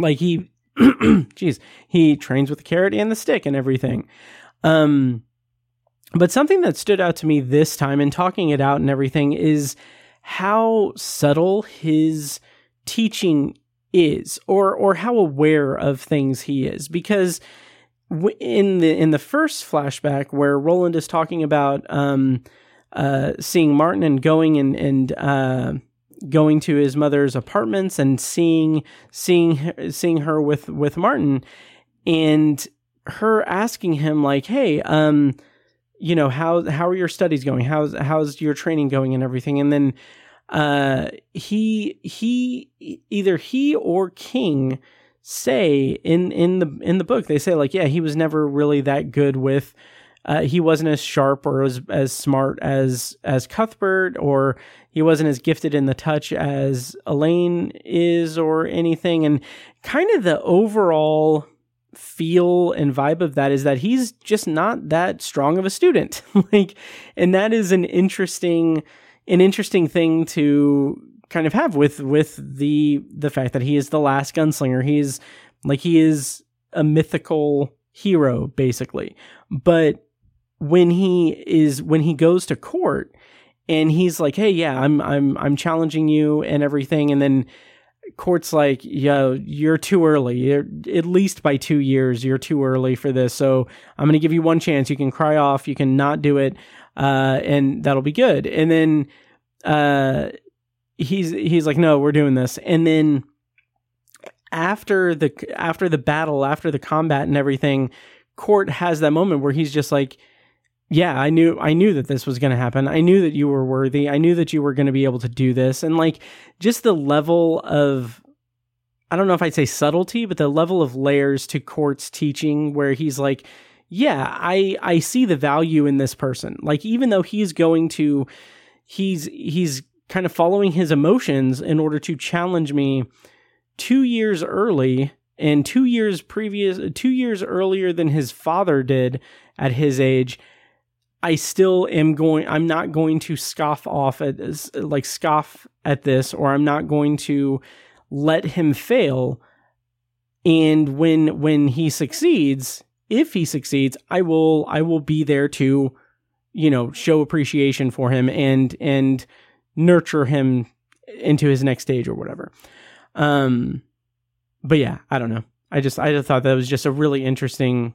like he <clears throat> jeez he trains with the carrot and the stick and everything. Um but something that stood out to me this time in talking it out and everything is how subtle his teaching is or or how aware of things he is. Because in the in the first flashback where Roland is talking about um uh seeing Marten and going and and uh going to his mother's apartments and seeing seeing seeing her with with Marten. And her asking him like hey um you know how how are your studies going? How's how's your training going and everything? And then uh he he either he or king say in in the in the book they say like yeah he was never really that good with uh, he wasn't as sharp or as as smart as as Cuthbert, or he wasn't as gifted in the touch as Alain is, or anything. And kind of the overall feel and vibe of that is that he's just not that strong of a student. <laughs> like, and that is an interesting an interesting thing to kind of have with with the the fact that he is the last gunslinger. He's like he is a mythical hero basically. But when he is when he goes to Cort and he's like, "Hey, yeah, I'm I'm I'm challenging you and everything," and then Cort's like, "Yo, you're too early. You're, at least by two years, you're too early for this. So I'm going to give you one chance. You can cry off. You can not do it, uh, and that'll be good." And then uh, he's he's like, "No, we're doing this." And then after the after the battle, after the combat and everything, Cort has that moment where he's just like yeah i knew i knew that this was going to happen. I knew that you were worthy. I knew that you were going to be able to do this. And like just the level of i don't know if i'd say subtlety but the level of layers to Cort's teaching where he's like yeah i i see the value in this person. Like even though he's going to he's he's kind of following his emotions in order to challenge me 2 years early and 2 years previous 2 years earlier than his father did at his age I still am going I'm not going to scoff off at like scoff at this or I'm not going to let him fail and when when he succeeds, if he succeeds, I will I will be there to, you know, show appreciation for him and and nurture him into his next stage or whatever. Um, but yeah, I don't know. I just I just thought that was just a really interesting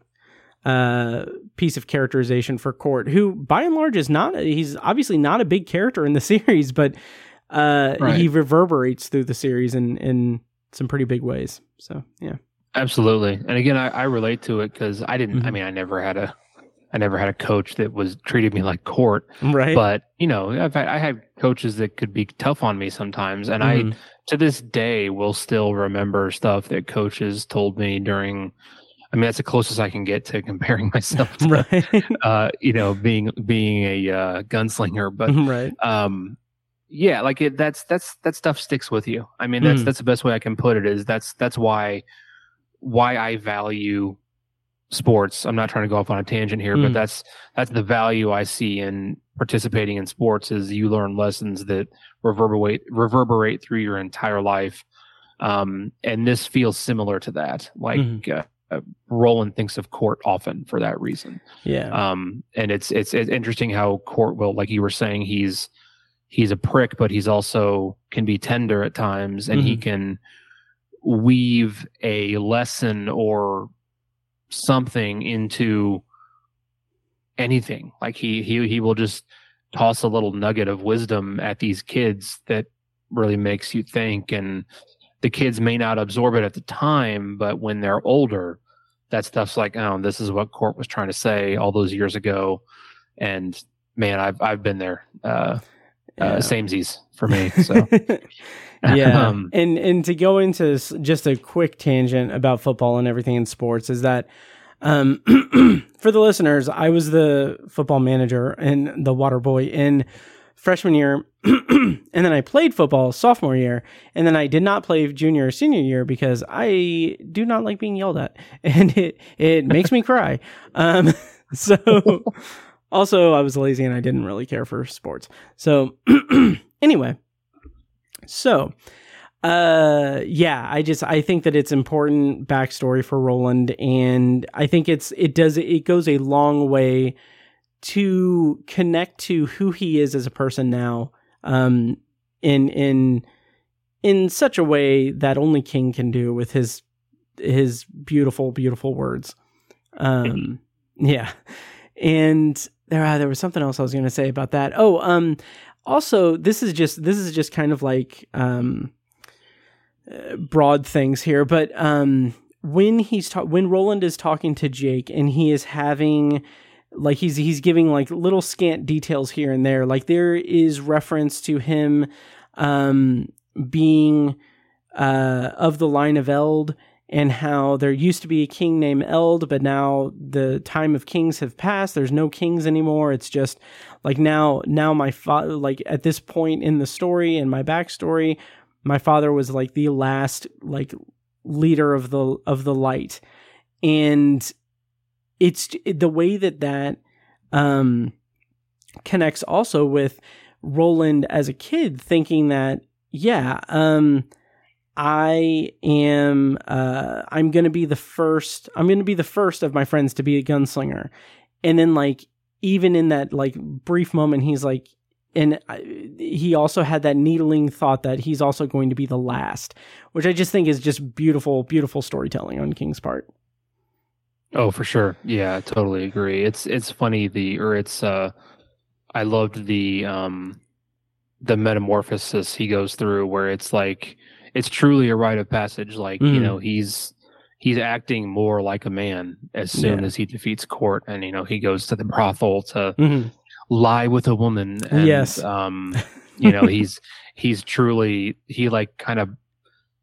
uh piece of characterization for Cort, who by and large is not he's obviously not a big character in the <laughs> series, but uh Right. he reverberates through the series in in some pretty big ways. So yeah. Absolutely. And again, I, I relate to it because I didn't, I Mhm. mean, I never had a, I never had a coach that was treated me like Cort, Right. but you know, I've had, I had coaches that could be tough on me sometimes. And Mhm. I, to this day, will still remember stuff that coaches told me during, I mean, that's the closest I can get to comparing <laughs> myself to, right. <laughs> uh, you know, being, being a, uh, gunslinger, but, right. um yeah like it that's that's that stuff sticks with you i mean that's Mhm. that's the best way i can put it is that's that's why why i value sports i'm not trying to go off on a tangent here Mm. but that's that's the value i see in participating in sports is you learn lessons that reverberate reverberate through your entire life um and this feels similar to that like Mhm. uh, uh, Roland thinks of Cort often for that reason Yeah. um and it's it's it's interesting how Cort will like you were saying he's he's a prick but he's also can be tender at times and he Mhm. can weave a lesson or something into anything like he he he will just toss a little nugget of wisdom at these kids that really makes you think and the kids may not absorb it at the time but when they're older that stuff's like oh this is what Cort was trying to say all those years ago. And man i've i've been there uh, Yeah. uh samesies for me <laughs> so. Yeah. <laughs> Um, and and to go into s- just a quick tangent about football and everything in sports is that um <clears throat> for the listeners i was the football manager and the water boy in freshman year <clears throat> and then i played football sophomore year and then i did not play junior or senior year because i do not like being yelled at <laughs> and it it makes me cry. Um <laughs> so also i was lazy and i didn't really care for sports. So <clears throat> anyway so, uh, yeah, I just I think that it's important backstory for Roland, and I think it's it does it goes a long way to connect to who he is as a person now, um, in in in such a way that only King can do with his his beautiful beautiful words. Um, yeah, and there uh, there was something else I was going to say about that. Oh, um, also this is just this is just kind of like um uh, broad things here but um when he's ta- when Roland is talking to Jake and he is having like he's he's giving like little scant details here and there like there is reference to him um being uh of the line of Eld and how there used to be a king named Eld, but now the time of kings have passed. There's no kings anymore. It's just like now, now my father, like at this point in the story and my backstory, my father was like the last like leader of the of the light, and it's the way that that um connects also with Roland as a kid thinking that yeah um I am uh I'm going to be the first I'm going to be the first of my friends to be a gunslinger. And then like even in that like brief moment he's like and he also had that needling thought that he's also going to be the last, which I just think is just beautiful beautiful storytelling on King's part. Oh, for sure. Yeah, I totally agree. It's it's funny the or it's uh I loved the um the metamorphosis he goes through where it's like it's truly a rite of passage like, you Mhm. know, he's he's acting more like a man as soon Yeah. as he defeats Cort and you know, he goes to the brothel to Mhm. lie with a woman and Yes. um <laughs> you know, he's he's truly he like kind of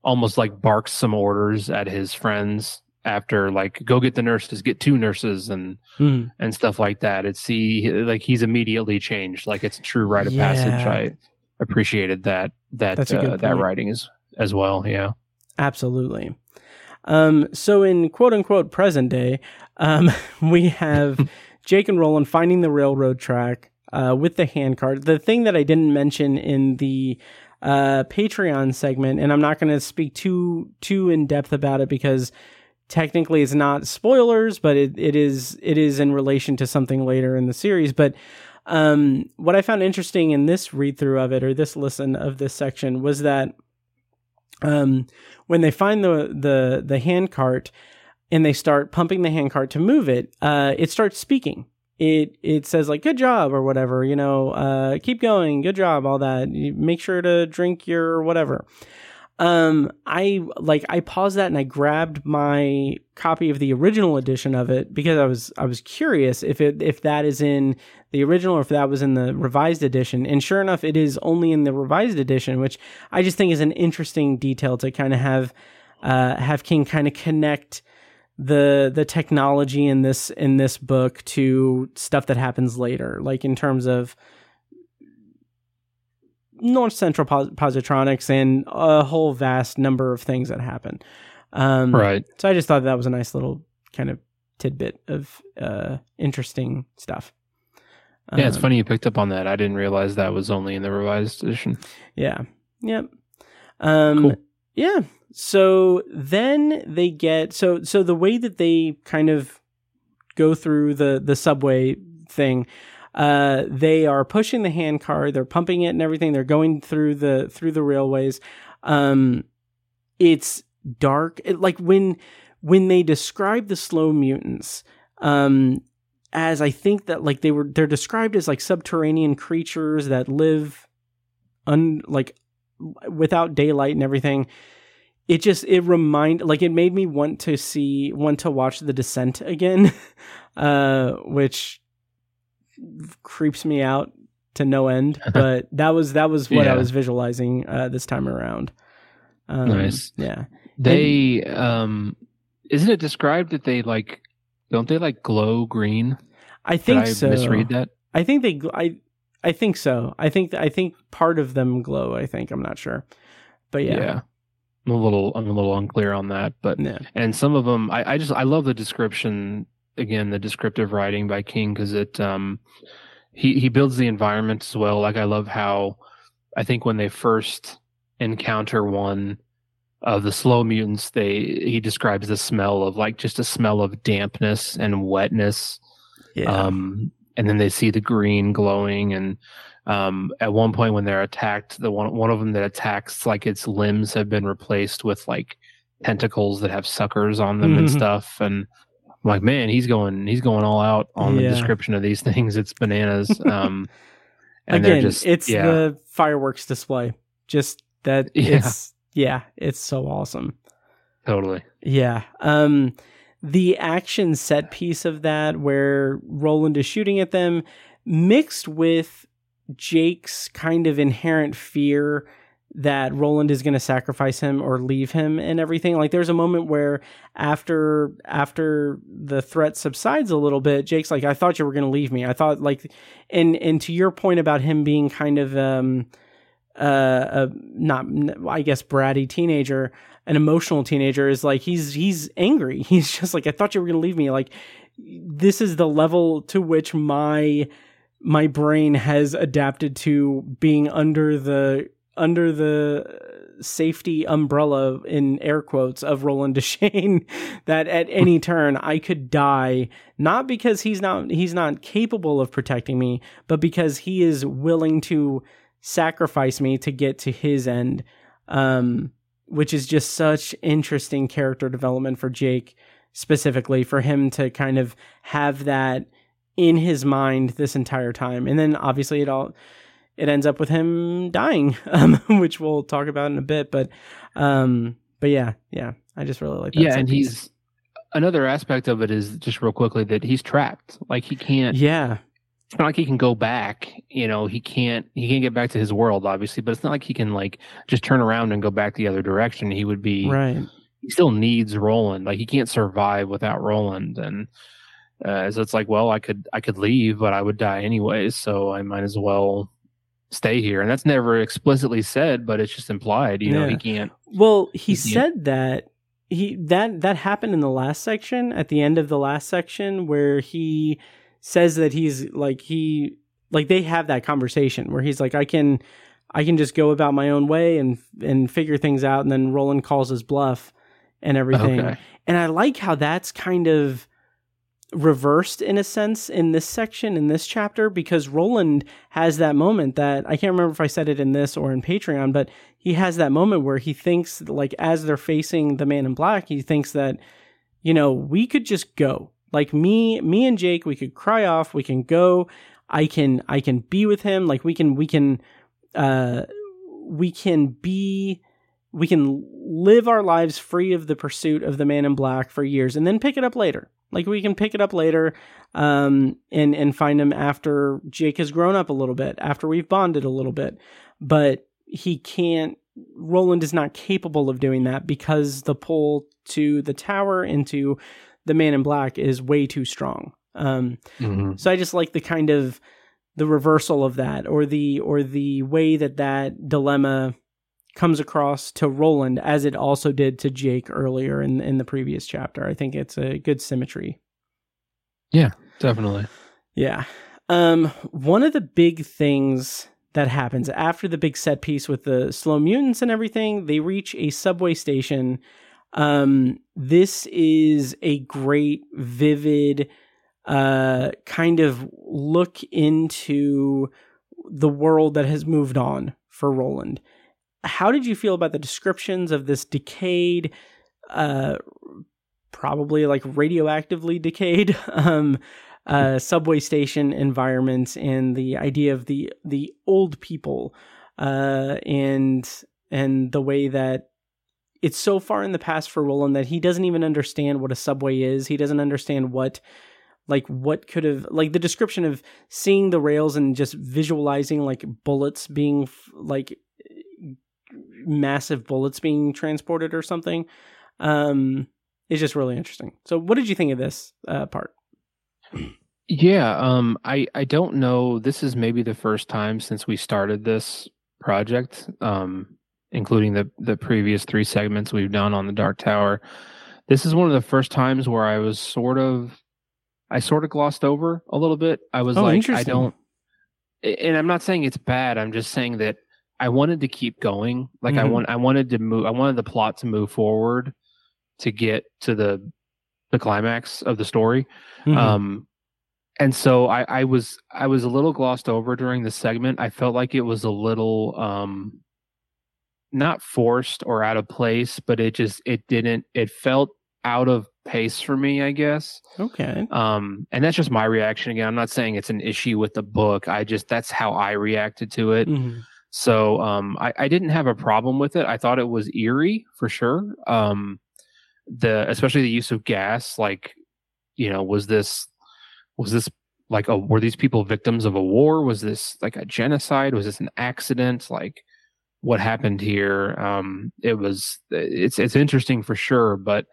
almost like barks some orders at his friends after like go get the nurses get two nurses and Mhm. and stuff like that. It's he like he's immediately changed. Like it's a true rite of passage. I appreciated that that That's a good uh, that writing is as well. Yeah. Absolutely. Um, so in quote unquote present day, um, <laughs> we have <laughs> Jake and Roland finding the railroad track uh, with the handcart. The thing that I didn't mention in the uh, Patreon segment, and I'm not going to speak too too in depth about it because technically it's not spoilers, but it, it is it is in relation to something later in the series. But um, what I found interesting in this read through of it or this listen of this section was that um, when they find the the the hand cart and they start pumping the hand cart to move it, uh, it starts speaking. It it says like "good job" or whatever, you know, uh, keep going, good job, all that. Make sure to drink your whatever. Um, I like I paused that and I grabbed my copy of the original edition of it because I was I was curious if it if that is in the original or if that was in the revised edition. And sure enough, it is only in the revised edition, which I just think is an interesting detail to kind of have uh, have King kind of connect the the technology in this in this book to stuff that happens later, like in terms of North Central pos- Positronics and a whole vast number of things that happen. Um, right. So I just thought that was a nice little kind of tidbit of uh, interesting stuff. Yeah, it's Um, funny you picked up on that. I didn't realize that was only in the revised edition. Yeah. Yep. Um Cool. yeah. So then they get so so the way that they kind of go through the the subway thing uh they are pushing the hand car, they're pumping it and everything. They're going through the through the railways. Um it's dark. It, like when when they describe the slow mutants um as I think that like they were they're described as like subterranean creatures that live un like without daylight and everything it just it remind like it made me want to see want to watch the descent again <laughs> uh which creeps me out to no end <laughs> but that was that was what i was visualizing uh this time around. Um, Nice. yeah. They um isn't it described that they like don't they like glow green? i think Did I so. misread that? i think they i i think so. I think i think part of them glow i think. I'm not sure. But yeah. yeah. I'm a little I'm a little unclear on that, but yeah. and some of them I, I just I love the description again the descriptive writing by King because it um he he builds the environment as well. Like I love how I think when they first encounter one of the slow mutants they he describes the smell of like just a smell of dampness and wetness. Yeah. Um and then they see the green glowing and um at one point when they're attacked the one one of them that attacks like its limbs have been replaced with like tentacles that have suckers on them and Mhm. stuff. And I'm like man he's going he's going all out on Yeah. the description of these <laughs> things. It's bananas. <laughs> Um and again they're just it's yeah. the fireworks display. Just that <laughs> Yeah. it's yeah it's so awesome. Totally. Yeah. Um the action set piece of that where roland is shooting at them mixed with jake's kind of inherent fear that roland is going to sacrifice him or leave him and everything like there's a moment where after after the threat subsides a little bit jake's like i thought you were going to leave me i thought like and and to your point about him being kind of um uh, a not I guess bratty teenager, an emotional teenager is like he's he's angry. <laughs> He's just like I thought you were going to leave me. Like this is the level to which my my brain has adapted to being under the under the safety umbrella in air quotes of Roland <laughs> Deschain that at any turn I could die not because he's not he's not capable of protecting me but because he is willing to sacrifice me to get to his end um which is just such interesting character development for Jake specifically for him to kind of have that in his mind this entire time. And then obviously it all it ends up with him dying <laughs> um which we'll talk about in a bit but um but yeah yeah i just really like that yeah and piece. he's another aspect of it is just real quickly that he's trapped like he can't yeah it's not like he can go back you know he can't he can't get back to his world obviously but it's not like he can like just turn around and go back the other direction he would be right he still needs roland like he can't survive without roland and uh, so it's like well i could i could leave but i would die anyway. so i might as well stay here and that's never explicitly said but it's just implied you know he can't Well, he Yeah. said that he that that happened in the last section at the end of the last section where he says that he's like he like they have that conversation where he's like I can I can just go about my own way and and figure things out. And then Roland calls his bluff and everything. Okay. And I like how that's kind of reversed in a sense in this section in this chapter because Roland has that moment that I can't remember if I said it in this or in Patreon, but he has that moment where he thinks like as they're facing the man in black, he thinks that you know, we could just go. Like me me and Jake, we could cry off, we can go. I can I can be with him, like we can we can uh we can be we can live our lives free of the pursuit of the man in black for years and then pick it up later. Like we can pick it up later um, and and find him after Jake has grown up a little bit, after we've bonded a little bit. But he can't. Roland is not capable of doing that because the pull to the tower and to the man in black is way too strong. Um, Mhm. so I just like the kind of the reversal of that, or the or the way that that dilemma comes across to Roland as it also did to Jake earlier in in the previous chapter. I think it's a good symmetry. Yeah, definitely. Yeah. Um, one of the big things that happens after the big set piece with the slow mutants and everything, they reach a subway station. Um, this is a great, vivid, uh, kind of look into the world that has moved on for Roland. How did you feel about the descriptions of this decayed, uh, probably like radioactively decayed, <laughs> um, uh, subway station environments and the idea of the the old people uh, and and the way that it's so far in the past for Roland that he doesn't even understand what a subway is. He doesn't understand what like what could have like the description of seeing the rails and just visualizing like bullets being like massive bullets being transported or something um is just really interesting. So what did you think of this uh, part? Yeah, um, I I don't know. This is maybe the first time since we started this project, um, including the the previous three segments we've done on the Dark Tower. This is one of the first times where I was sort of, I sort of glossed over a little bit. I was Oh, like, I don't, and I'm not saying it's bad. I'm just saying that I wanted to keep going. Like I Mhm. want, I wanted to move. I wanted the plot to move forward to get to the the climax of the story. Mhm. Um, and so I, I was I was a little glossed over during the segment. I felt like it was a little um, not forced or out of place, but it just it didn't it felt out of pace for me, I guess. okay. Um, and that's just my reaction again. I'm not saying it's an issue with the book. I just that's how I reacted to it. Mhm. So um, I, I didn't have a problem with it. I thought it was eerie for sure. Um, the especially the use of gas, like you know, was this was this like a were these people victims of a war? Was this like a genocide? Was this an accident? Like what happened here? Um, it was it's it's interesting for sure, but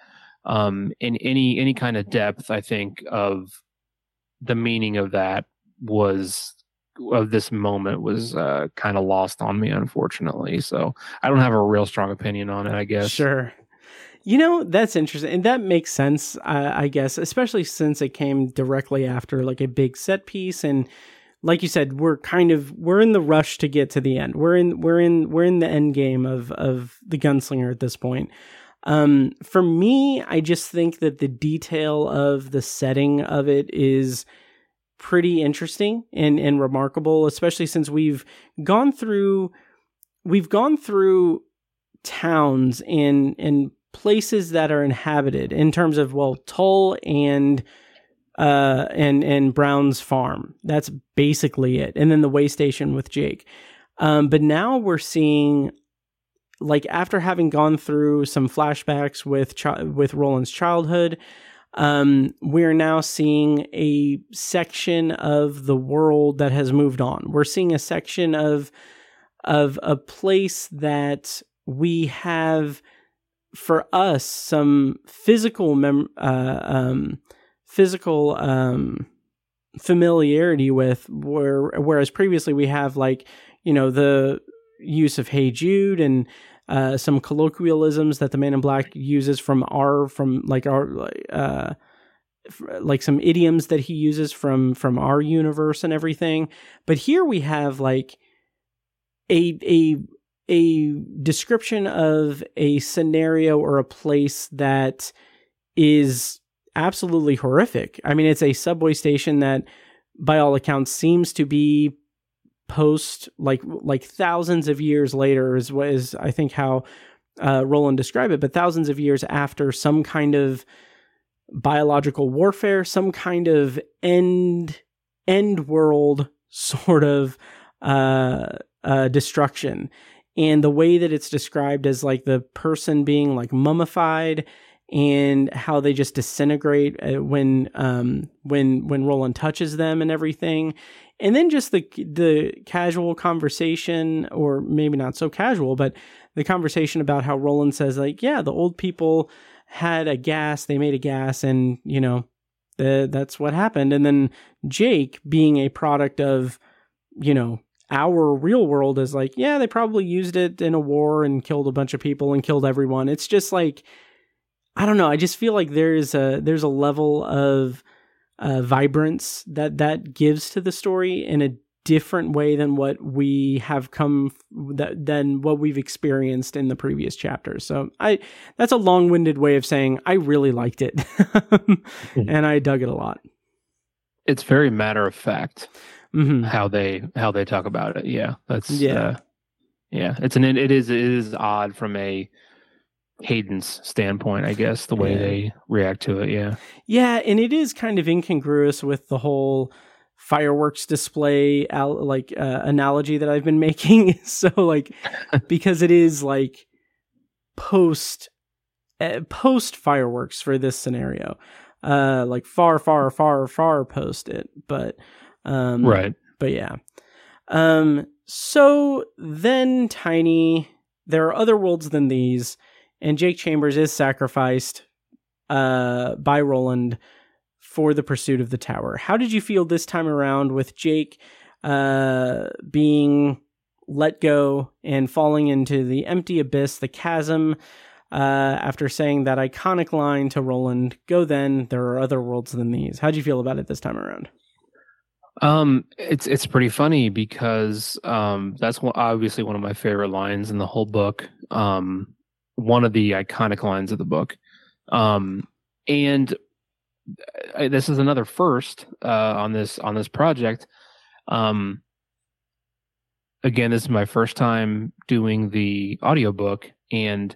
um, in any any kind of depth, I think of the meaning of that was of this moment was uh, kind of lost on me, unfortunately. So I don't have a real strong opinion on it. I guess. Sure. You know, that's interesting. And that makes sense, uh, I guess, especially since it came directly after like a big set piece. And like you said, we're kind of, we're in the rush to get to the end. We're in, we're in, we're in the end game of, of the gunslinger at this point. Um, for me, I just think that the detail of the setting of it is pretty interesting and, and remarkable, especially since we've gone through, we've gone through towns and and places that are inhabited in terms of well Tull and uh and and Brown's farm. That's basically it. And then the way station with Jake. Um but now we're seeing like after having gone through some flashbacks with chi- with Roland's childhood um we're now seeing a section of the world that has moved on. We're seeing a section of of a place that we have for us some physical mem- uh, um, physical um, familiarity with where whereas previously we have like you know the use of hey jude and uh, some colloquialisms that the man in black uses from our from like our uh, like some idioms that he uses from from our universe and everything but here we have like a a a description of a scenario or a place that is absolutely horrific. I mean, it's a subway station that, by all accounts, seems to be post like like thousands of years later is what is I think how uh, Roland described it, but thousands of years after some kind of biological warfare, some kind of end end world <laughs> sort of uh, uh, destruction. And the way that it's described as like the person being like mummified and how they just disintegrate uh, when um, when when Roland touches them and everything, and then just the the casual conversation, or maybe not so casual, but the conversation about how Roland says like, yeah, the old people had a gas, they made a gas, and you know, the, that's what happened. And then Jake, being a product of, you know, our real world, is like, yeah, they probably used it in a war and killed a bunch of people and killed everyone. It's just like, I don't know. I just feel like there's a there's a level of uh, vibrance that that gives to the story in a different way than what we have come that than what we've experienced in the previous chapters. So I that's a long-winded way of saying I really liked it <laughs> and I dug it a lot. It's very matter of fact Mm-hmm. how they how they talk about it. Yeah, that's Yeah. uh, yeah. It's an it is it is odd from a cadence standpoint, I guess, the way Yeah. they react to it. Yeah, Yeah, and it is kind of incongruous with the whole fireworks display al- like uh, analogy that I've been <laughs> making. so like <laughs> because it is like post uh, post fireworks for this scenario. Uh like far far far far post it, but um right. but yeah. Um so then Tiny there are other worlds than these and Jake Chambers is sacrificed uh by Roland for the pursuit of the tower. How did you feel this time around with Jake uh being let go and falling into the empty abyss, the chasm uh, after saying that iconic line to Roland, "Go then, there are other worlds than these." How'd you feel about it this time around? Um, it's it's pretty funny because um, that's obviously one of my favorite lines in the whole book. Um, one of the iconic lines of the book. Um, and uh, this is another first uh, on this on this project. Um, again, this is my first time doing the audiobook, and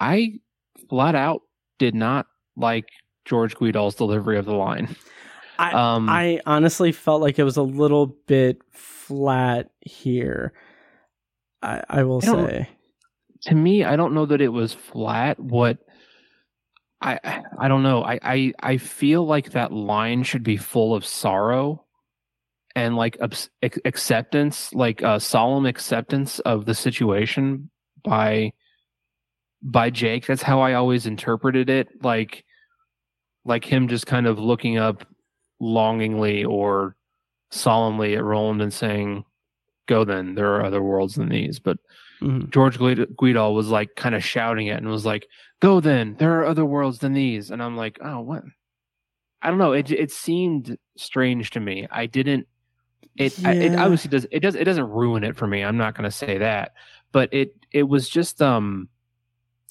I flat out did not like George Guidall's delivery of the line. I Um, I honestly felt like it was a little bit flat here. I I will I say. To me, I don't know that it was flat. What I I don't know. I I I feel like that line should be full of sorrow and like acceptance, like a solemn acceptance of the situation by by Jake. That's how I always interpreted it. Like like him just kind of looking up longingly or solemnly at Roland and saying, "Go then. There are other worlds than these." But Mhm. George Guid- Guidall was like kind of shouting it and was like, "Go then, there are other worlds than these." And I'm like, "Oh, what?" I don't know. It it seemed strange to me. I didn't. It I, it obviously does. It does. It doesn't ruin it for me. I'm not going to say that, but it it was just um,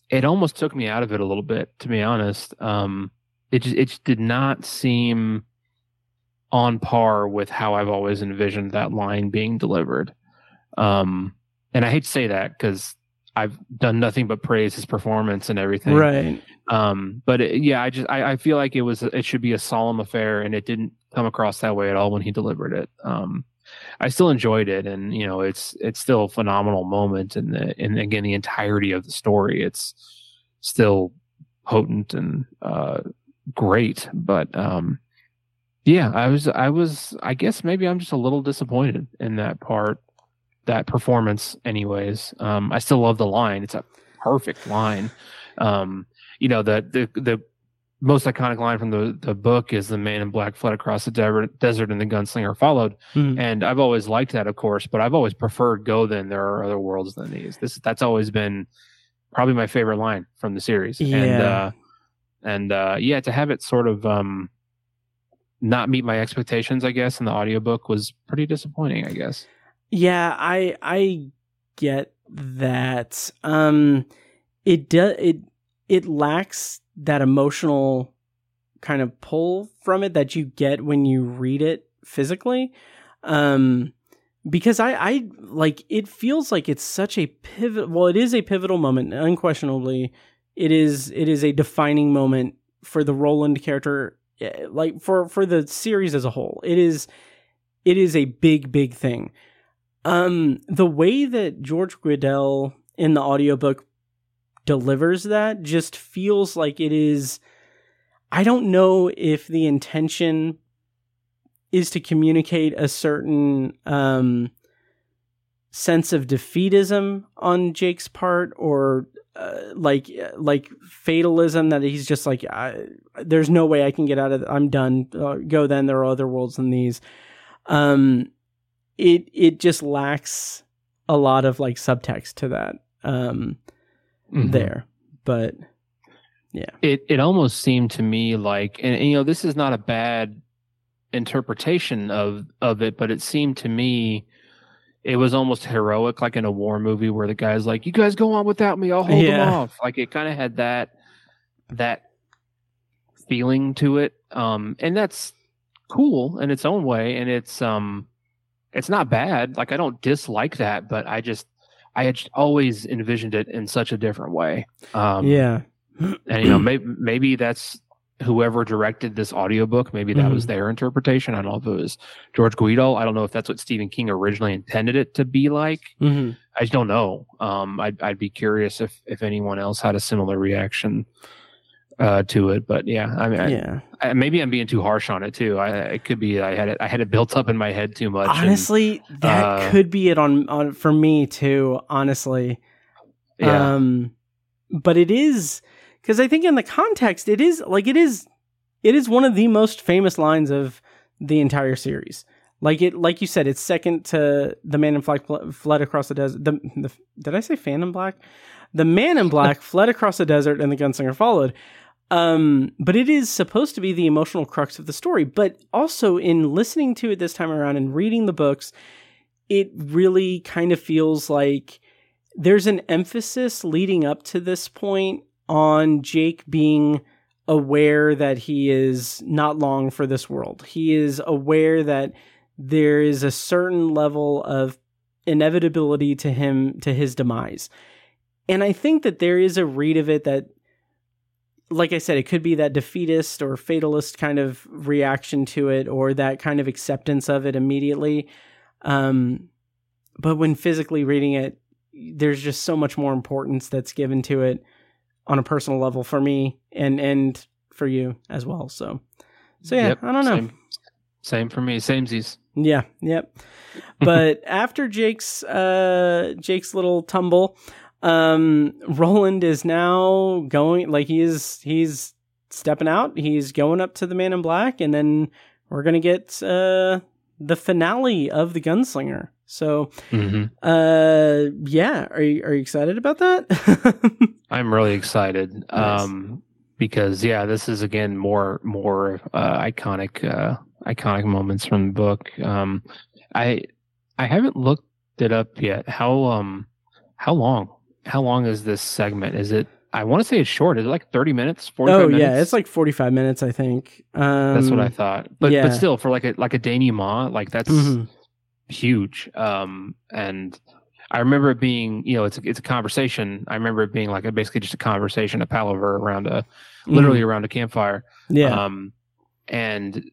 it almost took me out of it a little bit, to be honest. Um, it just it just did not seem on par with how I've always envisioned that line being delivered. Um, and I hate to say that because I've done nothing but praise his performance and everything. Right. Um, but it, yeah, I just I, I feel like it was it should be a solemn affair, and it didn't come across that way at all when he delivered it. Um, I still enjoyed it, and you know, it's it's still a phenomenal moment, and the and again the entirety of the story, it's still potent and uh, great. But um, yeah, I was I was I guess maybe I'm just a little disappointed in that part, that performance. Anyways, um, I still love the line. It's a perfect line. Um, you know the the the most iconic line from the the book is the man in black fled across the de- desert and the gunslinger followed Mhm. and i've always liked that of course but i've always preferred go then there are other worlds than these this that's always been probably my favorite line from the series and Yeah. uh and uh yeah to have it sort of um not meet my expectations i guess in the audiobook was pretty disappointing i guess Yeah, I I get that. Um, it does it it lacks that emotional kind of pull from it that you get when you read it physically. Um, because I, I like it feels like it's such a pivot. Well, it is a pivotal moment, unquestionably. It is it is a defining moment for the Roland character, eh, like for for the series as a whole. It is it is a big big thing. Um, the way that George Guidall in the audiobook delivers that just feels like it is. I don't know if the intention is to communicate a certain um, sense of defeatism on Jake's part, or uh, like like fatalism that he's just like, there's no way I can get out of. It. I'm done. Uh, go then. There are other worlds than these. Um, it it just lacks a lot of like subtext to that. Um, mm-hmm. there, but yeah, it it almost seemed to me like, and, and you know, this is not a bad interpretation of of it, but it seemed to me it was almost heroic, like in a war movie where the guy's like, "You guys go on without me, I'll hold yeah. them off." Like it kind of had that that feeling to it, um, and that's cool in its own way, and it's um, it's not bad. Like I don't dislike that, but I just I had always envisioned it in such a different way. Um, yeah, and you know maybe maybe that's whoever directed this audiobook, maybe that mm-hmm. was their interpretation. I don't know if it was George Guidall. I don't know if that's what Stephen King originally intended it to be like. Mm-hmm. I just don't know. Um, I'd, I'd be curious if, if anyone else had a similar reaction uh, to it. But yeah, I mean, yeah, I, I, maybe I'm being too harsh on it too. I, it could be I had it, I had it built up in my head too much. Honestly, and, that uh, could be it on, on for me too. Honestly, yeah. Um, but it is because I think in the context, it is like it is it is one of the most famous lines of the entire series. Like it, like you said, it's second to the Man in Black fled across the desert. The, the did I say Phantom Black? The Man in Black <laughs> fled across the desert, and the gunslinger followed. Um, but it is supposed to be the emotional crux of the story. But also in listening to it this time around and reading the books, it really kind of feels like there's an emphasis leading up to this point on Jake being aware that he is not long for this world. He is aware that there is a certain level of inevitability to him to his demise. And I think that there is a read of it that like I said, it could be that defeatist or fatalist kind of reaction to it or that kind of acceptance of it immediately. Um, but when physically reading it, there's just so much more importance that's given to it on a personal level for me and and for you as well. So so yeah, yep, I don't know. Same, same for me. Samesies. Yeah, yep. But <laughs> after Jake's uh Jake's little tumble, um Roland is now going like he is he's stepping out. He's going up to the man in black and then we're going to get uh the finale of the gunslinger. So, mm-hmm. uh, yeah, are you are you excited about that? <laughs> I'm really excited, nice. um, because yeah, this is again more more uh, iconic uh, iconic moments from the book. Um, I I haven't looked it up yet. How um how long how long is this segment? Is it I want to say it's short. Is it like 30 minutes? 45 oh, minutes? yeah. It's like 45 minutes, I think. Um, that's what I thought. But yeah. but still, for like a like a denouement, like that's mm-hmm huge. Um, and I remember it being, you know, it's a, it's a conversation. I remember it being like a, basically just a conversation, a palaver around a, literally mm. around a campfire. Yeah. Um, and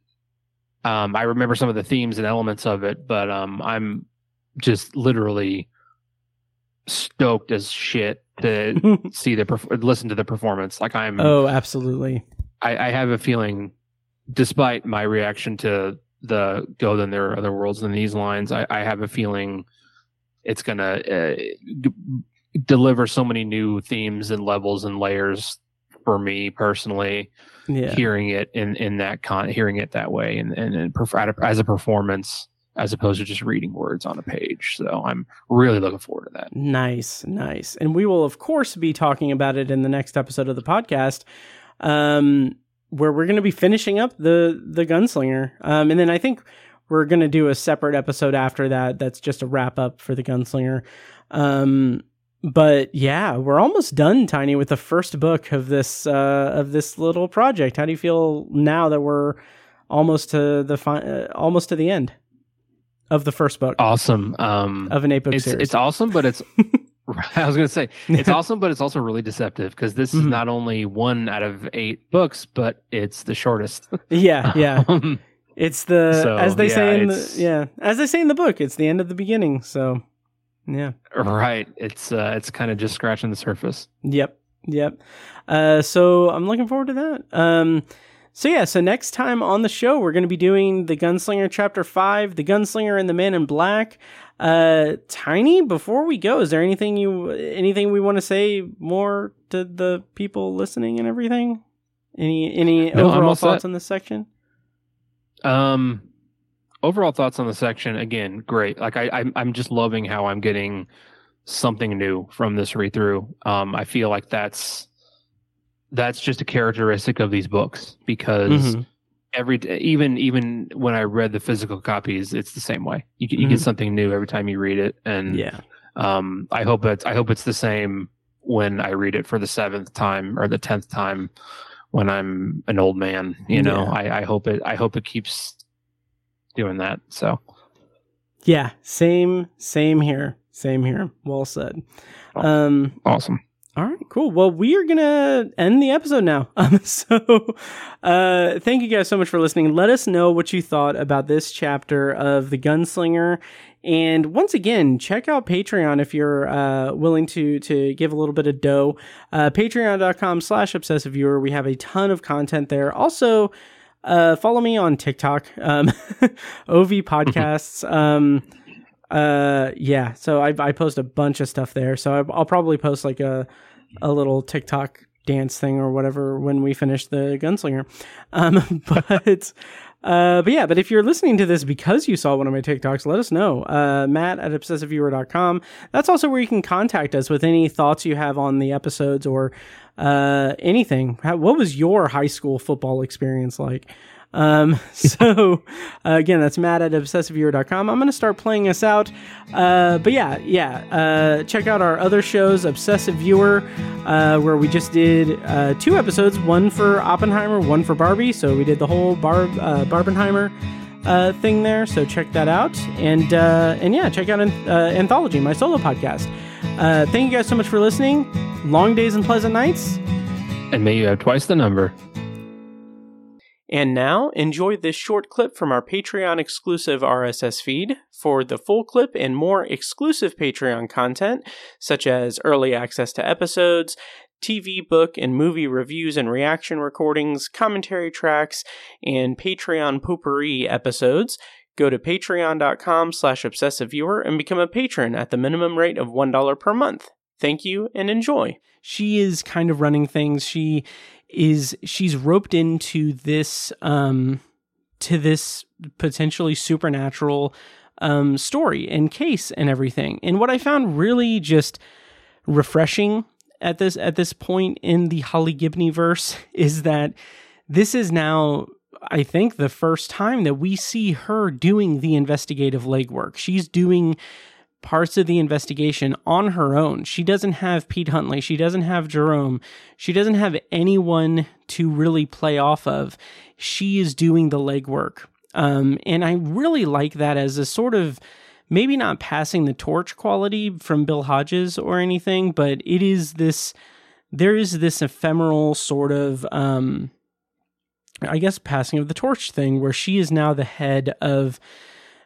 um, I remember some of the themes and elements of it, but um, I'm just literally stoked as shit to <laughs> see the listen to the performance. Like I'm. Oh, absolutely. I, I have a feeling, despite my reaction to the go then there are other worlds than these lines i, I have a feeling it's gonna uh, d- deliver so many new themes and levels and layers for me personally yeah. hearing it in in that con hearing it that way and and, and perf- as a performance as opposed to just reading words on a page so i'm really looking forward to that nice nice and we will of course be talking about it in the next episode of the podcast um where we're going to be finishing up the the gunslinger, um, and then I think we're gonna do a separate episode after that. That's just a wrap up for the Gunslinger. Um, but yeah, we're almost done, Tiny, with the first book of this uh, of this little project. How do you feel now that we're almost to the fi- uh, almost to the end of the first book Awesome. Um, of an eight book it's series? it's awesome, but it's. <laughs> <laughs> I was going to say it's awesome, but it's also really deceptive because this is Mhm. not only one out of eight books, but it's the shortest. <laughs> yeah, yeah. Um, It's the So, as they yeah, say in the yeah as they say in the book. It's the end of the beginning. So yeah. right. It's uh, it's kind of just scratching the surface. Yep. Yep. Uh, so I'm looking forward to that. Um, so yeah, so next time on the show, we're going to be doing the Gunslinger Chapter Five, the Gunslinger and the Man in Black. Uh, Tiny, before we go, is there anything you anything we want to say more to the people listening and everything? Any any No, overall set. thoughts on this section? Um, overall thoughts on the section again, great. Like I, I'm, I'm just loving how I'm getting something new from this read through. Um, I feel like that's that's just a characteristic of these books because Mhm. every even even when I read the physical copies, it's the same way. You get- you get Mhm. something new every time you read it, and Yeah. um, I hope it's I hope it's the same when I read it for the seventh time or the tenth time when I'm an old man. You know, Yeah. I, I hope it I hope it keeps doing that. So Yeah. Same. Same here. Same here. Well said. Um. awesome. All right, cool. Well, we are gonna end the episode now. <laughs> Um, so, uh, thank you guys so much for listening. Let us know what you thought about this chapter of the Gunslinger, and once again, check out Patreon if you're uh, willing to to give a little bit of dough. Uh, Patreon.com/slash Obsessive Viewer. We have a ton of content there. Also, uh, follow me on TikTok, um, <laughs> OV Podcasts. um, uh, yeah. So I I post a bunch of stuff there. So I, I'll probably post like a a little TikTok dance thing or whatever when we finish the Gunslinger. Um, <laughs> but. Uh, but yeah, but if you're listening to this because you saw one of my TikToks, let us know. Uh, Matt at obsessiveviewer.com. That's also where you can contact us with any thoughts you have on the episodes or uh, anything. How, what was your high school football experience like? Um, <laughs> so uh, again, that's Matt at obsessiveviewer.com. I'm going to start playing us out. Uh, but yeah, yeah, uh, check out our other shows, Obsessive Viewer, uh, where we just did uh, two episodes, one for Oppenheimer, one for Barbie. So we did the whole Barb, uh, Barbenheimer uh, thing there. So check that out. And, uh, and yeah, check out uh, Anthology, my solo podcast. Uh, thank you guys so much for listening. Long days and pleasant nights. And may you have twice the number. And now, enjoy this short clip from our Patreon exclusive RSS feed. For the full clip and more exclusive Patreon content, such as early access to episodes, TV, book, and movie reviews and reaction recordings, commentary tracks, and Patreon potpourri episodes, go to patreon.com slash obsessiveviewer and become a patron at the minimum rate of $1 per month. Thank you and enjoy. She is kind of running things. She is she's roped into this um to this potentially supernatural um story and case and everything. And what I found really just refreshing at this at this point in the Holly Gibney verse <laughs> is that this is now I think the first time that we see her doing the investigative legwork. She's doing parts of the investigation on her own. She doesn't have Pete Huntley. She doesn't have Jerome. She doesn't have anyone to really play off of. She is doing the legwork. Um, and I really like that as a sort of maybe not passing the torch quality from Bill Hodges or anything, but it is this, there is this ephemeral sort of, um, I guess, passing of the torch thing where she is now the head of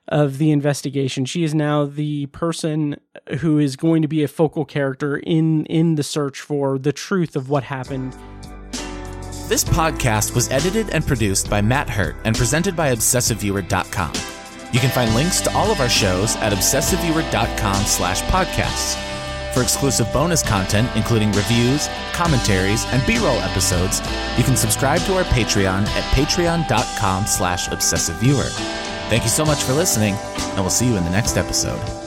of the investigation. She is now the person who is going to be a focal character in in the search for the truth of what happened. This podcast was edited and produced by Matt Hurt and presented by ObsessiveViewer.com. You can find links to all of our shows at ObsessiveViewer.com slash podcasts. For exclusive bonus content, including reviews, commentaries, and B-roll episodes, you can subscribe to our Patreon at patreon.com slash obsessiveviewer. Thank you so much for listening, and we'll see you in the next episode.